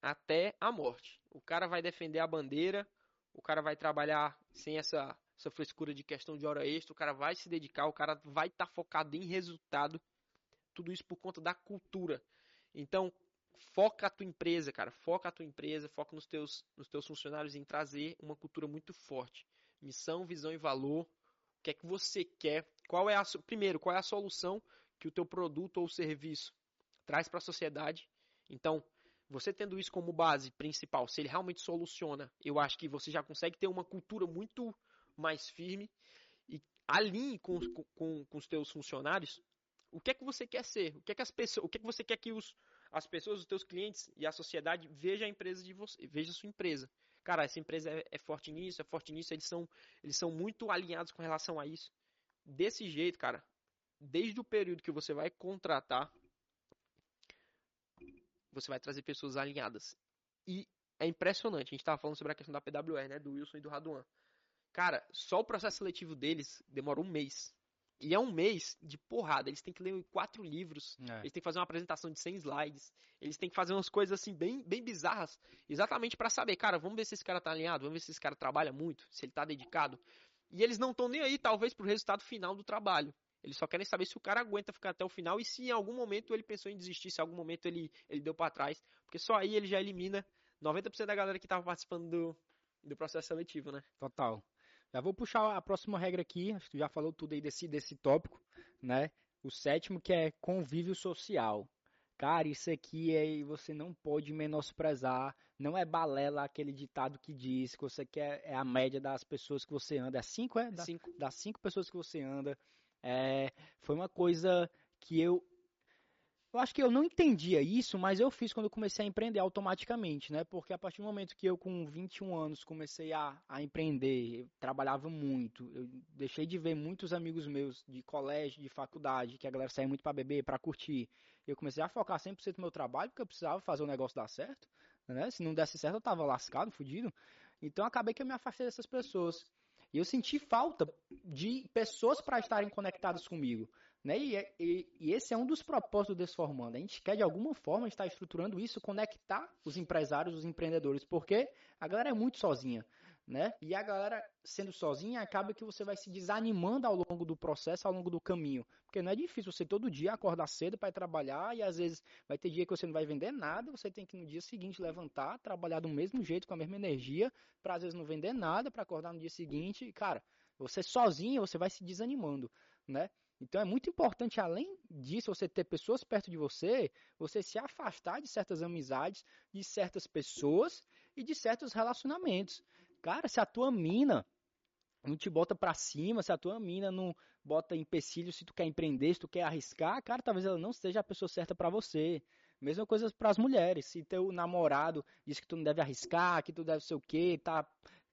até a morte. O cara vai defender a bandeira, o cara vai trabalhar sem essa essa frescura de questão de hora extra, o cara vai se dedicar, o cara vai estar tá focado em resultado. Tudo isso por conta da cultura. Então, foca a tua empresa, cara, foca a tua empresa, foca nos teus, nos teus funcionários em trazer uma cultura muito forte. Missão, visão e valor. O que é que você quer? Qual é a primeiro, qual é a solução que o teu produto ou serviço traz para a sociedade? Então, você tendo isso como base principal, se ele realmente soluciona, eu acho que você já consegue ter uma cultura muito mais firme e alinhe com, com, com os teus funcionários o que é que você quer ser, o que é que as pessoas, o que é que você quer que os, as pessoas, os teus clientes e a sociedade vejam a empresa de você, veja a sua empresa. Cara, essa empresa é, é, forte nisso, é forte nisso, eles são, eles são muito alinhados com relação a isso. Desse jeito, cara, desde o período que você vai contratar, você vai trazer pessoas alinhadas. E é impressionante, a gente estava falando sobre a questão da PWR, né, do Wilson e do Raduan. Cara, só o processo seletivo deles demora um mês. E é um mês de porrada. Eles têm que ler quatro livros. É. Eles têm que fazer uma apresentação de 100 slides. Eles têm que fazer umas coisas assim bem, bem bizarras. Exatamente para saber, cara, vamos ver se esse cara tá alinhado, vamos ver se esse cara trabalha muito, se ele tá dedicado. E eles não estão nem aí, talvez, pro resultado final do trabalho. Eles só querem saber se o cara aguenta ficar até o final e se em algum momento ele pensou em desistir, se em algum momento ele, ele deu para trás. Porque só aí ele já elimina 90% da galera que tava participando do, do processo seletivo, né? Total. Já vou puxar a próxima regra aqui, acho que tu já falou tudo aí desse, desse tópico, né? O sétimo que é convívio social. Cara, isso aqui é, você não pode menosprezar, não é balela aquele ditado que diz que você quer é a média das pessoas que você anda, é cinco, é? Da, Cinco. das cinco pessoas que você anda. É, foi uma coisa que eu eu acho que eu não entendia isso, mas eu fiz quando eu comecei a empreender automaticamente, né? Porque a partir do momento que eu, com 21 anos, comecei a, a empreender, eu trabalhava muito, eu deixei de ver muitos amigos meus de colégio, de faculdade, que a galera saía muito para beber, para curtir. Eu comecei a focar 100% no meu trabalho, porque eu precisava fazer o negócio dar certo, né? Se não desse certo, eu tava lascado, fudido. Então acabei que eu me afastei dessas pessoas. E eu senti falta de pessoas para estarem conectadas comigo. Né? E, e, e, esse é um dos propósitos do Desformando. A gente quer, de alguma forma, estar estruturando isso, conectar os empresários, os empreendedores, porque a galera é muito sozinha. Né? E a galera sendo sozinha acaba que você vai se desanimando ao longo do processo, ao longo do caminho. Porque não é difícil você todo dia acordar cedo para trabalhar e às vezes vai ter dia que você não vai vender nada, você tem que no dia seguinte levantar, trabalhar do mesmo jeito, com a mesma energia, para às vezes não vender nada, para acordar no dia seguinte. E, cara, você sozinho, você vai se desanimando, né? Então é muito importante, além disso, você ter pessoas perto de você, você se afastar de certas amizades, de certas pessoas e de certos relacionamentos. Cara, se a tua mina não te bota pra cima, se a tua mina não bota empecilho, se tu quer empreender, se tu quer arriscar, cara, talvez ela não seja a pessoa certa para você. Mesma coisa para as mulheres. Se teu namorado diz que tu não deve arriscar, que tu deve ser o quê, tá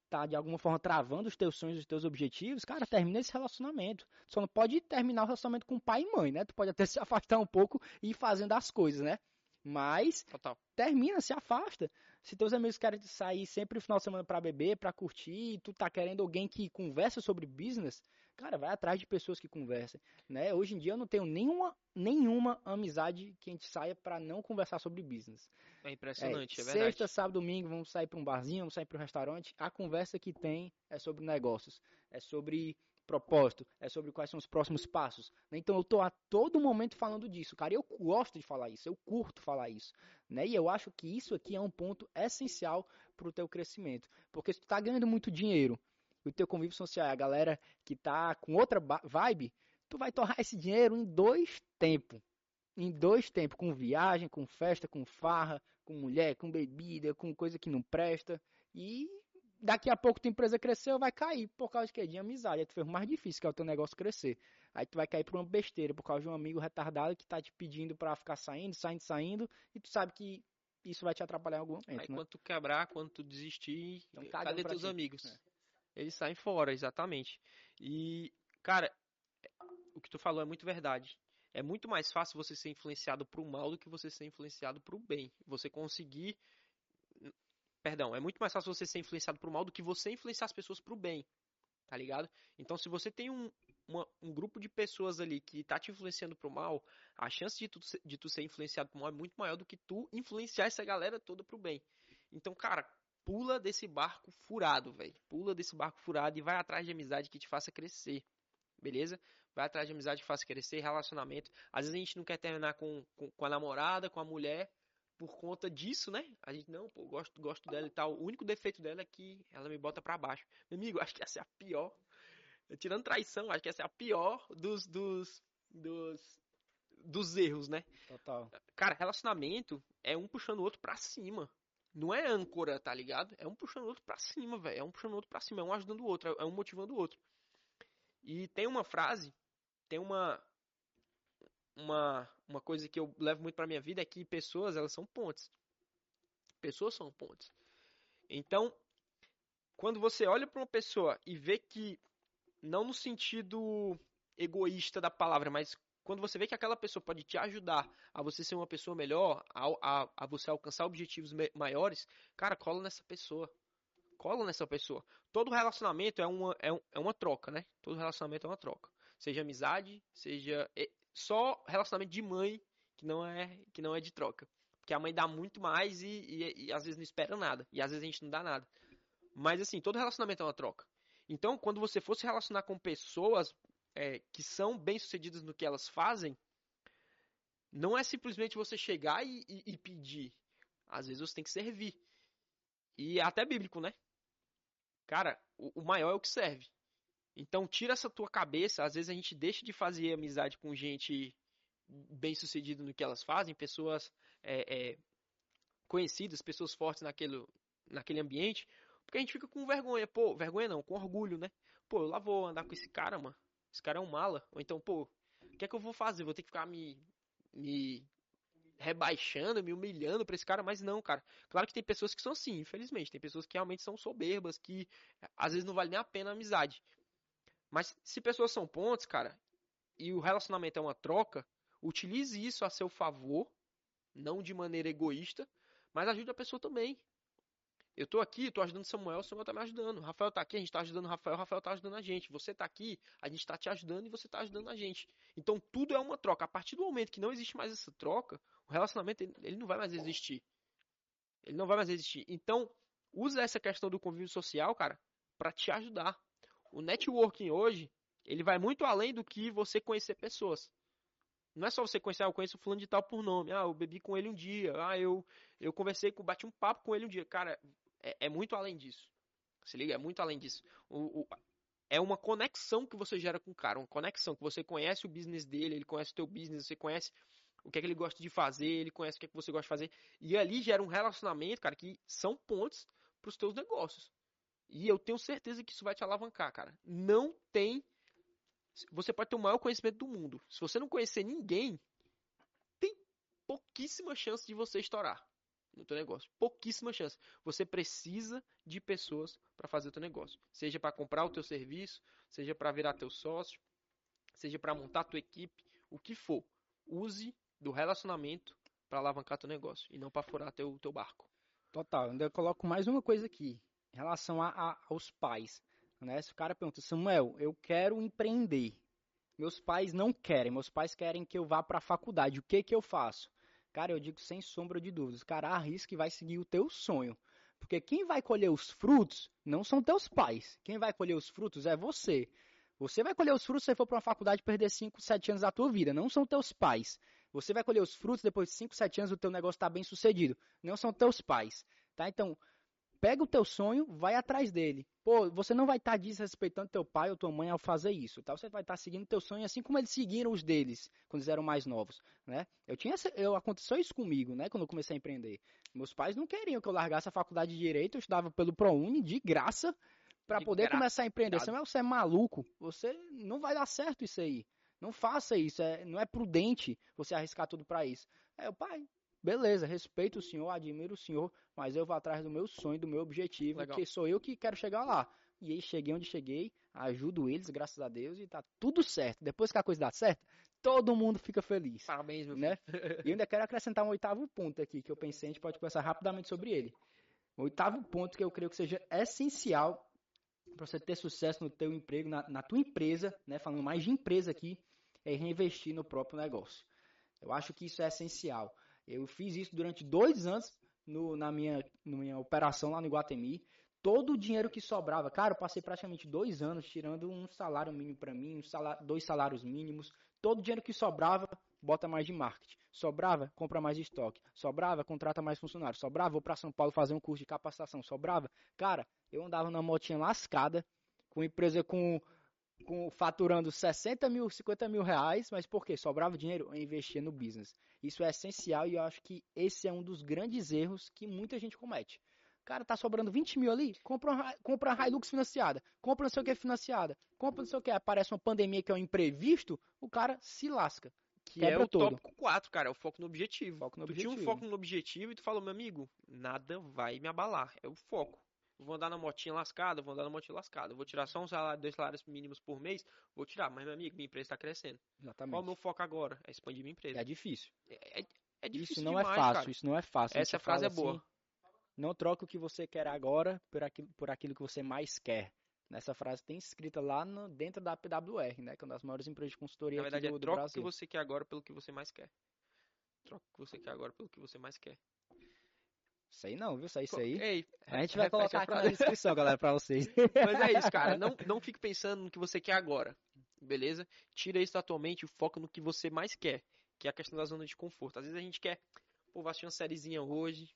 tá de alguma forma travando os teus sonhos, os teus objetivos, cara, termina esse relacionamento. Só não pode terminar o relacionamento com pai e mãe, né? Tu pode até [LAUGHS] se afastar um pouco e ir fazendo as coisas, né? Mas Total. termina, se afasta. Se teus amigos querem sair sempre no final de semana para beber, para curtir, tu tá querendo alguém que conversa sobre business, cara, vai atrás de pessoas que conversem, né? Hoje em dia eu não tenho nenhuma nenhuma amizade que a gente saia para não conversar sobre business. É impressionante, é, é Sexta, verdade. sábado, domingo, vamos sair para um barzinho, vamos sair para um restaurante. A conversa que tem é sobre negócios, é sobre propósito, é sobre quais são os próximos passos. né? Então eu tô a todo momento falando disso, cara. Eu gosto de falar isso, eu curto falar isso, né? E eu acho que isso aqui é um ponto essencial para o teu crescimento, porque se tu tá ganhando muito dinheiro, o teu convívio social, a galera que tá com outra vibe, tu vai torrar esse dinheiro em dois tempos. Em dois tempos, com viagem, com festa, com farra, com mulher, com bebida, com coisa que não presta. E daqui a pouco tua empresa cresceu, vai cair por causa de quê? De amizade. Aí tu fez o mais difícil, que é o teu negócio crescer. Aí tu vai cair por uma besteira, por causa de um amigo retardado que tá te pedindo pra ficar saindo, saindo, saindo, e tu sabe que isso vai te atrapalhar em algum momento, Aí né? quando tu quebrar, quando tu desistir, Tão cagando cadê pra teus ti. amigos? É. Eles saem fora, exatamente. E, cara, o que tu falou é muito verdade. É muito mais fácil você ser influenciado pro mal do que você ser influenciado pro bem. Você conseguir. Perdão, é muito mais fácil você ser influenciado pro mal do que você influenciar as pessoas pro bem. Tá ligado? Então, se você tem um, uma- um grupo de pessoas ali que tá te influenciando pro mal, a chance de tu, de tu ser influenciado pro mal é muito maior do que tu influenciar essa galera toda pro bem. Então, cara, pula desse barco furado, velho. Pula desse barco furado e vai atrás de amizade que te faça crescer. Beleza? Vai atrás de amizade que faça crescer, relacionamento. Às vezes a gente não quer terminar com, com, com a namorada, com a mulher, por conta disso, né? A gente, não, pô, gosto, gosto dela e tal. O único defeito dela é que ela me bota pra baixo. Meu amigo, [LAUGHS] acho que essa é a pior. Tirando traição, acho que essa é a pior dos, dos, dos, dos erros, né? Total. Cara, relacionamento é um puxando o outro pra cima. Não é âncora, tá ligado? É um puxando o outro pra cima, velho. É um puxando o outro pra cima, é um ajudando o outro, é um motivando o outro. E tem uma frase, tem uma uma uma coisa que eu levo muito pra minha vida é que pessoas, elas são pontes. Pessoas são pontes. Então, quando você olha pra uma pessoa e vê que não no sentido egoísta da palavra, mas quando você vê que aquela pessoa pode te ajudar a você ser uma pessoa melhor, a, a, a você alcançar objetivos maiores, cara, cola nessa pessoa. Cola nessa pessoa. Todo relacionamento é uma, é, um- é uma troca, né? Todo relacionamento é uma troca. Seja amizade, seja só relacionamento de mãe que não é que não é de troca. Porque a mãe dá muito mais e, e, e às vezes não espera nada. E às vezes a gente não dá nada. Mas assim, todo relacionamento é uma troca. Então, quando você for se relacionar com pessoas é, que são bem-sucedidas no que elas fazem, não é simplesmente você chegar e, e, e, pedir. Às vezes você tem que servir. E é até bíblico, né? Cara, o, o maior é o que serve. Então, tira essa tua cabeça. Às vezes a gente deixa de fazer amizade com gente bem-sucedida no que elas fazem, pessoas é, é, conhecidas, pessoas fortes naquele, naquele ambiente, porque a gente fica com vergonha. Pô, vergonha não, com orgulho, né? Pô, eu lá vou andar com esse cara, mano. Esse cara é um mala. Ou então, pô, o que é que eu vou fazer? Vou ter que ficar me, me rebaixando, me humilhando pra esse cara, mas não, cara. Claro que tem pessoas que são assim, infelizmente. Tem pessoas que realmente são soberbas, que às vezes não vale nem a pena a amizade. Mas se pessoas são pontos, cara, e o relacionamento é uma troca, utilize isso a seu favor, não de maneira egoísta, mas ajude a pessoa também. Eu tô aqui, tô ajudando Samuel, o Samuel tá me ajudando. Rafael tá aqui, a gente tá ajudando Rafael, Rafael tá ajudando a gente. Você tá aqui, a gente tá te ajudando e você tá ajudando a gente. Então tudo é uma troca. A partir do momento que não existe mais essa troca, o relacionamento ele não vai mais existir. Ele não vai mais existir. Então, usa essa questão do convívio social, cara, para te ajudar. O networking hoje, ele vai muito além do que você conhecer pessoas. Não é só você conhecer, ah, eu conheço fulano de tal por nome. Ah, eu bebi com ele um dia. Ah, eu, eu conversei, bati um papo com ele um dia. Cara, é, é muito além disso. Se liga, é muito além disso. O, o, é uma conexão que você gera com o cara, uma conexão que você conhece o business dele, ele conhece o teu business, você conhece o que é que ele gosta de fazer, ele conhece o que é que você gosta de fazer, e ali gera um relacionamento, cara, que são pontos para os teus negócios. E eu tenho certeza que isso vai te alavancar, cara. Não tem você pode ter o maior conhecimento do mundo. Se você não conhecer ninguém, tem pouquíssima chance de você estourar no teu negócio. Pouquíssima chance. Você precisa de pessoas para fazer o teu negócio. Seja para comprar o teu serviço, seja para virar teu sócio, seja para montar a tua equipe, o que for. Use do relacionamento para alavancar teu negócio e não para furar teu, teu barco. Total. Ainda coloco mais uma coisa aqui em relação a, a, aos pais. Né? Se o cara pergunta, Samuel, eu quero empreender. Meus pais não querem, meus pais querem que eu vá para a faculdade. O que que eu faço? Cara, eu digo sem sombra de dúvidas, cara, arrisca e vai seguir o teu sonho. Porque quem vai colher os frutos não são teus pais. Quem vai colher os frutos é você. Você vai colher os frutos se você for para uma faculdade perder 5, 7 anos da tua vida. Não são teus pais. Você vai colher os frutos depois de 5, 7 anos o teu negócio está bem sucedido. Não são teus pais. Tá? Então, pega o teu sonho, vai atrás dele. Pô, você não vai estar tá desrespeitando teu pai ou tua mãe ao fazer isso, tá? Você vai estar tá seguindo teu sonho assim como eles seguiram os deles quando eles eram mais novos, né? Eu tinha eu aconteceu isso comigo, né, quando eu comecei a empreender. Meus pais não queriam que eu largasse a faculdade de direito, eu estudava pelo ProUni de graça para poder graça. começar a empreender. Você, você é maluco, você não vai dar certo isso aí. Não faça isso, é, não é prudente você arriscar tudo para isso. É, o pai, beleza, respeito o senhor, admiro o senhor, mas eu vou atrás do meu sonho, do meu objetivo, Legal. que sou eu que quero chegar lá. E aí cheguei onde cheguei, ajudo eles, graças a Deus, e tá tudo certo. Depois que a coisa dá certo, todo mundo fica feliz. Parabéns, meu né? E eu ainda quero acrescentar um oitavo ponto aqui, que eu pensei, a gente pode conversar rapidamente sobre ele. O oitavo ponto que eu creio que seja essencial para você ter sucesso no teu emprego, na, na tua empresa, né? Falando mais de empresa aqui, é reinvestir no próprio negócio. Eu acho que isso é essencial. Eu fiz isso durante dois anos no, na, minha, na minha operação lá no Iguatemi. Todo o dinheiro que sobrava, cara, eu passei praticamente dois anos tirando um salário mínimo para mim, um salário, dois salários mínimos. Todo o dinheiro que sobrava, bota mais de marketing. Sobrava, compra mais de estoque. Sobrava, contrata mais funcionários. Sobrava, vou para São Paulo fazer um curso de capacitação. Sobrava, cara, eu andava na motinha lascada, com empresa com com, faturando 60 mil, 50 mil reais, mas por quê? Sobrava dinheiro? Eu investia no business. Isso é essencial e eu acho que esse é um dos grandes erros que muita gente comete. Cara, tá sobrando 20 mil ali, compra uma, compra uma Hilux financiada, compra não sei o que financiada, compra não sei o que, aparece uma pandemia que é um imprevisto, o cara se lasca. Que é o todo. tópico 4, cara, é o foco no objetivo. Foco no tu objetivo. tinha um foco no objetivo e tu falou, meu amigo, nada vai me abalar, é o foco vou andar na motinha lascada, vou andar na motinha lascada. Vou tirar só um salário, dois salários mínimos por mês, vou tirar. Mas, meu amigo, minha empresa está crescendo. Exatamente. Qual é o meu foco agora? É expandir minha empresa. É difícil. É, é, é difícil Isso não é demais, é fácil, cara. isso não é fácil. Essa frase é boa. Assim, não troque o que você quer agora por aquilo, por aquilo que você mais quer. Nessa frase tem escrita lá no, dentro da PWR, né? Que é uma das maiores empresas de consultoria Na verdade, do, é do troca o que você quer agora pelo que você mais quer. Troca o que você quer agora pelo que você mais quer. Isso aí não, viu? Isso aí. Ei, A gente vai [LAUGHS] colocar aqui na [LAUGHS] descrição, galera, pra vocês. Mas é isso, cara. Não, não fique pensando no que você quer agora. Beleza? Tira isso da tua mente e foca no que você mais quer. Que é a questão da zona de conforto. Às vezes a gente quer, pô, vou assistir uma sériezinha hoje.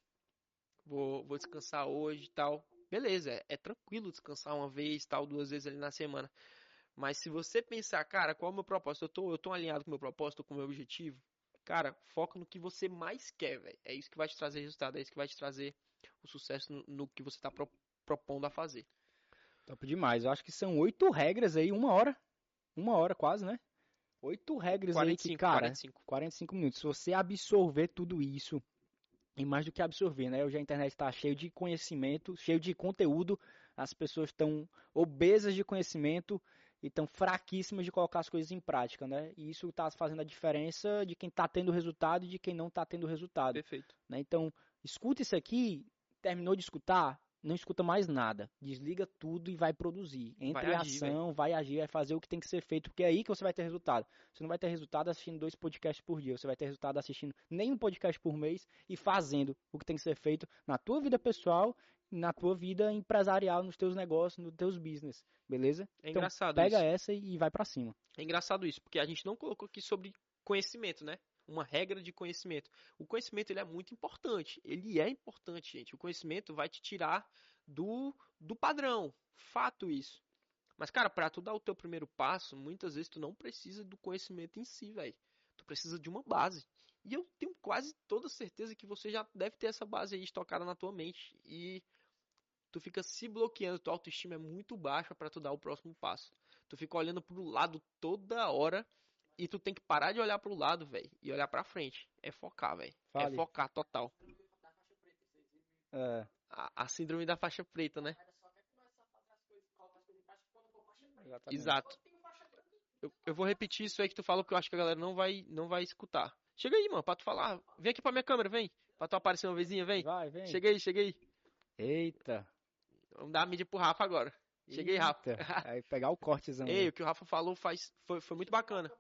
Vou, vou descansar hoje e tal. Beleza, é, é tranquilo descansar uma vez, tal, duas vezes ali na semana. Mas se você pensar, cara, qual é o meu propósito? Eu tô, eu tô alinhado com o meu propósito, com o meu objetivo. Cara, foca no que você mais quer, velho. É isso que vai te trazer resultado, é isso que vai te trazer o sucesso no, no que você tá pro- propondo a fazer. Top demais. Eu acho que são oito regras aí, uma hora. Uma hora quase, né? Oito regras aí que, 45, cara, 45. 45 minutos. Se você absorver tudo isso, e mais do que absorver, né? Hoje a internet está cheio de conhecimento, cheio de conteúdo, as pessoas estão obesas de conhecimento e estão fraquíssimas de colocar as coisas em prática, né? E isso está fazendo a diferença de quem está tendo resultado e de quem não está tendo resultado, Perfeito. né? Então, escuta isso aqui, terminou de escutar, não escuta mais nada. Desliga tudo e vai produzir. Entre Vai em agir, ação, vai agir, vai fazer o que tem que ser feito, porque é aí que você vai ter resultado. Você não vai ter resultado assistindo dois podcasts por dia, você vai ter resultado assistindo nem um podcast por mês e fazendo o que tem que ser feito na tua vida pessoal, na tua vida empresarial, nos teus negócios, nos teus business, beleza? É Então, engraçado Pega isso. essa e vai pra cima. É engraçado isso, porque a gente não colocou aqui sobre conhecimento, né? Uma regra de conhecimento. O conhecimento ele é muito importante. Ele é importante, gente. O conhecimento vai te tirar do, do padrão. Fato isso. Mas, cara, pra tu dar o teu primeiro passo, muitas vezes tu não precisa do conhecimento em si, velho. Tu precisa de uma base. E eu tenho quase toda certeza que você já deve ter essa base aí estocada na tua mente. E tu fica se bloqueando, tua autoestima é muito baixa pra tu dar o próximo passo. Tu fica olhando pro lado toda hora e tu tem que parar de olhar pro lado, velho, e olhar pra frente. É focar, velho. É focar total. É, A, a síndrome da faixa preta, né? exatamente. Exato. Eu, eu vou repetir isso aí que tu falou, porque eu acho que a galera não vai, não vai escutar. Chega aí, mano, pra tu falar. Vem aqui pra minha câmera, vem. Pra tu aparecer uma vezinha, vem. Vai, vem. Chega aí, chega aí. Eita. Vamos dar a mídia pro Rafa agora. Chega aí, Rafa. Aí pegar o cortezão. [LAUGHS] Ei, o que o Rafa falou faz, foi, foi muito bacana.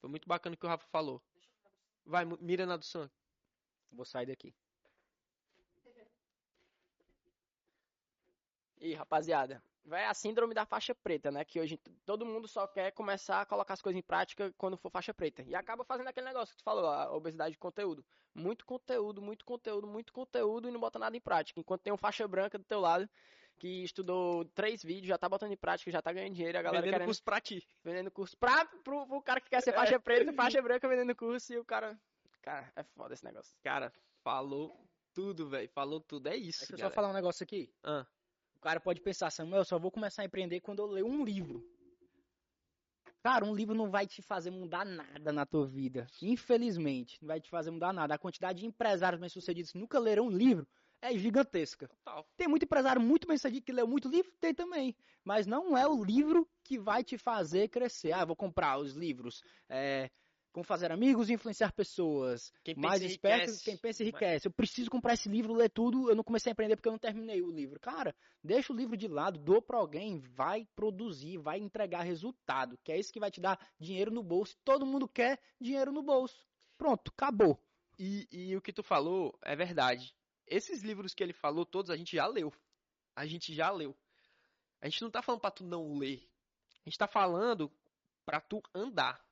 Foi muito bacana o que o Rafa falou. Vai, mira na do Sam. Vou sair daqui. E rapaziada, vai a síndrome da faixa preta, né? Que hoje todo mundo só quer começar a colocar as coisas em prática quando for faixa preta. E acaba fazendo aquele negócio que tu falou, a obesidade de conteúdo. Muito conteúdo, muito conteúdo, muito conteúdo e não bota nada em prática. Enquanto tem um faixa branca do teu lado que estudou três vídeos, já tá botando em prática, já tá ganhando dinheiro, e a galera Vendendo querendo curso pra ti. vendendo curso pra, pro, pro cara que quer ser faixa preta, faixa branca vendendo curso e o cara. Cara, é foda esse negócio. Cara, falou tudo, velho. Falou tudo. É isso, Deixa eu só falar um negócio aqui. Ah, O cara pode pensar, Samuel, eu só vou começar a empreender quando eu ler um livro. Cara, um livro não vai te fazer mudar nada na tua vida. Infelizmente, não vai te fazer mudar nada. A quantidade de empresários bem-sucedidos que nunca leram um livro é gigantesca. total. Tem muito empresário muito bem-sucedido que leu muito livro? Tem também. Mas não é o livro que vai te fazer crescer. Ah, vou comprar os livros. É, como fazer amigos e influenciar pessoas. Quem pensa mais esperto, enriquece. quem pensa enriquece. Eu preciso comprar esse livro, ler tudo. Eu não comecei a empreender porque eu não terminei o livro. Cara, deixa o livro de lado, doa pra alguém, vai produzir, vai entregar resultado. Que é isso que vai te dar dinheiro no bolso. Todo mundo quer dinheiro no bolso. Pronto, acabou. E, e o que tu falou é verdade. Esses livros que ele falou, todos a gente já leu. A gente já leu. A gente não tá falando pra tu não ler. A gente tá falando pra tu andar.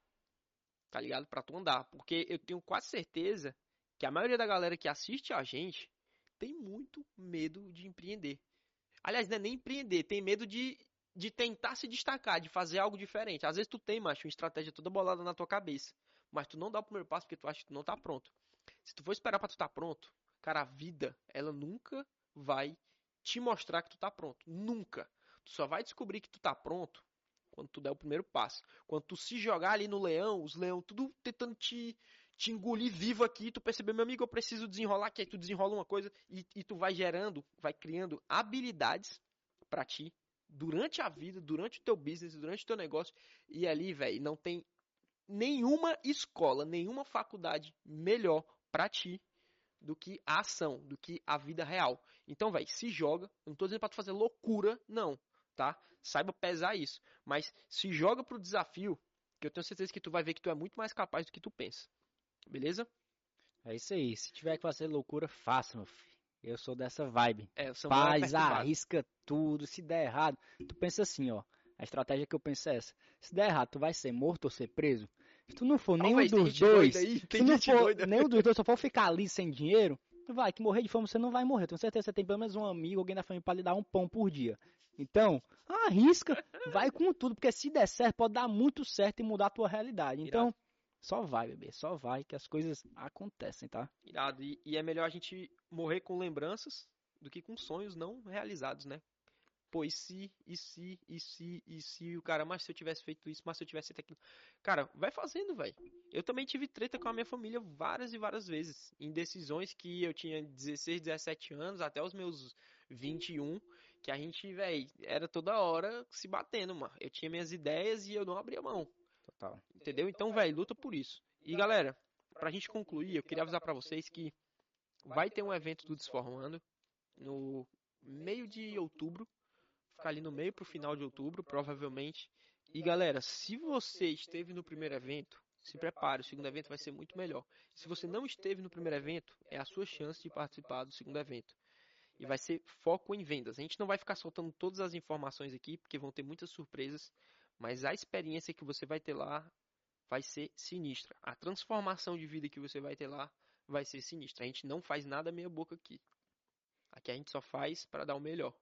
Tá ligado? Pra tu andar. Porque eu tenho quase certeza que a maioria da galera que assiste a gente tem muito medo de empreender. Aliás, não é nem empreender, tem medo de, de tentar se destacar, de fazer algo diferente. Às vezes tu tem, macho, uma estratégia toda bolada na tua cabeça. Mas tu não dá o primeiro passo porque tu acha que tu não tá pronto. Se tu for esperar pra tu tá pronto, cara, a vida, ela nunca vai te mostrar que tu tá pronto. Nunca. Tu só vai descobrir que tu tá pronto quando tu der o primeiro passo. Quando tu se jogar ali no leão, os leão tudo tentando te, te engolir vivo aqui, tu perceber, meu amigo, eu preciso desenrolar aqui, aí tu desenrola uma coisa e, e tu vai gerando, vai criando habilidades pra ti durante a vida, durante o teu business, durante o teu negócio. E ali, velho, não tem nenhuma escola, nenhuma faculdade melhor pra ti do que a ação, do que a vida real. Então, velho, se joga. Eu não tô dizendo pra tu fazer loucura, não. tá? Saiba pesar isso. Mas se joga pro desafio, que eu tenho certeza que tu vai ver que tu é muito mais capaz do que tu pensa. Beleza? É isso aí. Se tiver que fazer loucura, faça, meu filho. Eu sou dessa vibe. É, é Faz, arrisca tudo. Se der errado, tu pensa assim, ó. A estratégia que eu penso é essa. Se der errado, tu vai ser morto ou ser preso? Se tu não for nenhum Talvez, dos dois, aí, se tu não for doida. nenhum dos dois, só for ficar ali sem dinheiro, tu vai que morrer de fome, você não vai morrer. Tenho certeza que você tem pelo menos um amigo, alguém da família pra lhe dar um pão por dia. Então, arrisca, vai com tudo, porque se der certo, pode dar muito certo e mudar a tua realidade. Então, só vai, bebê, só vai que as coisas acontecem, tá? Irado. E, e é melhor a gente morrer com lembranças do que com sonhos não realizados, né? Pô, e se, e se, e se, e se o cara, mas se eu tivesse feito isso, mas se eu tivesse feito aquilo. Cara, vai fazendo, velho. Eu também tive treta com a minha família várias e várias vezes. Em decisões que eu tinha 16, 17 anos, até os meus 21, que a gente, velho, era toda hora se batendo, mano. Eu tinha minhas ideias e eu não abria mão. Total. Entendeu? Então, velho, luta por isso. E galera, pra gente concluir, eu queria avisar pra vocês que vai ter um evento do Desformando no meio de outubro. Ficar ali no meio pro final de outubro, provavelmente. E galera, se você esteve no primeiro evento, se prepare, o segundo evento vai ser muito melhor. Se você não esteve no primeiro evento, é a sua chance de participar do segundo evento. E vai ser foco em vendas. A gente não vai ficar soltando todas as informações aqui, porque vão ter muitas surpresas, mas a experiência que você vai ter lá vai ser sinistra. A transformação de vida que você vai ter lá vai ser sinistra. A gente não faz nada meia boca aqui. Aqui a gente só faz para dar o melhor.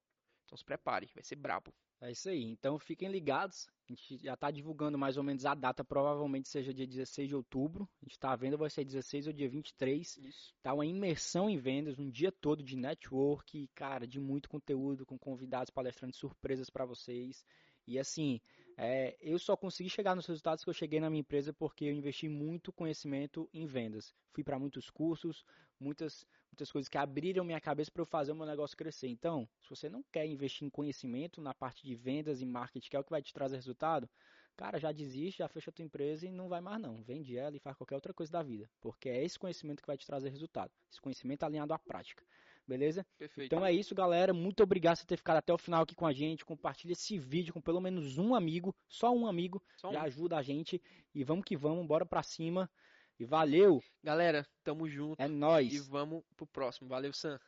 Então se prepare, vai ser brabo. É isso aí. Então fiquem ligados. A gente já está divulgando mais ou menos a data, provavelmente seja dia 16 de outubro. A gente está vendo, vai ser 16 ou dia 23. Isso. Tá uma imersão em vendas, um dia todo de network, cara, de muito conteúdo, com convidados, palestrantes, surpresas para vocês. E assim, é, eu só consegui chegar nos resultados que eu cheguei na minha empresa porque eu investi muito conhecimento em vendas. Fui para muitos cursos, muitas, muitas coisas que abriram minha cabeça para eu fazer o meu negócio crescer. Então, se você não quer investir em conhecimento na parte de vendas e marketing, que é o que vai te trazer resultado, cara, já desiste, já fecha a tua empresa e não vai mais não. Vende ela e faz qualquer outra coisa da vida, porque é esse conhecimento que vai te trazer resultado. Esse conhecimento alinhado à prática. Beleza? Perfeito. Então é isso, galera. Muito obrigado por ter ficado até o final aqui com a gente. Compartilha esse vídeo com pelo menos um amigo, só um amigo, Só um. já ajuda a gente. E vamos que vamos, bora pra cima. E valeu, Galera, tamo junto é e nóis. vamos pro próximo. Valeu, Sam.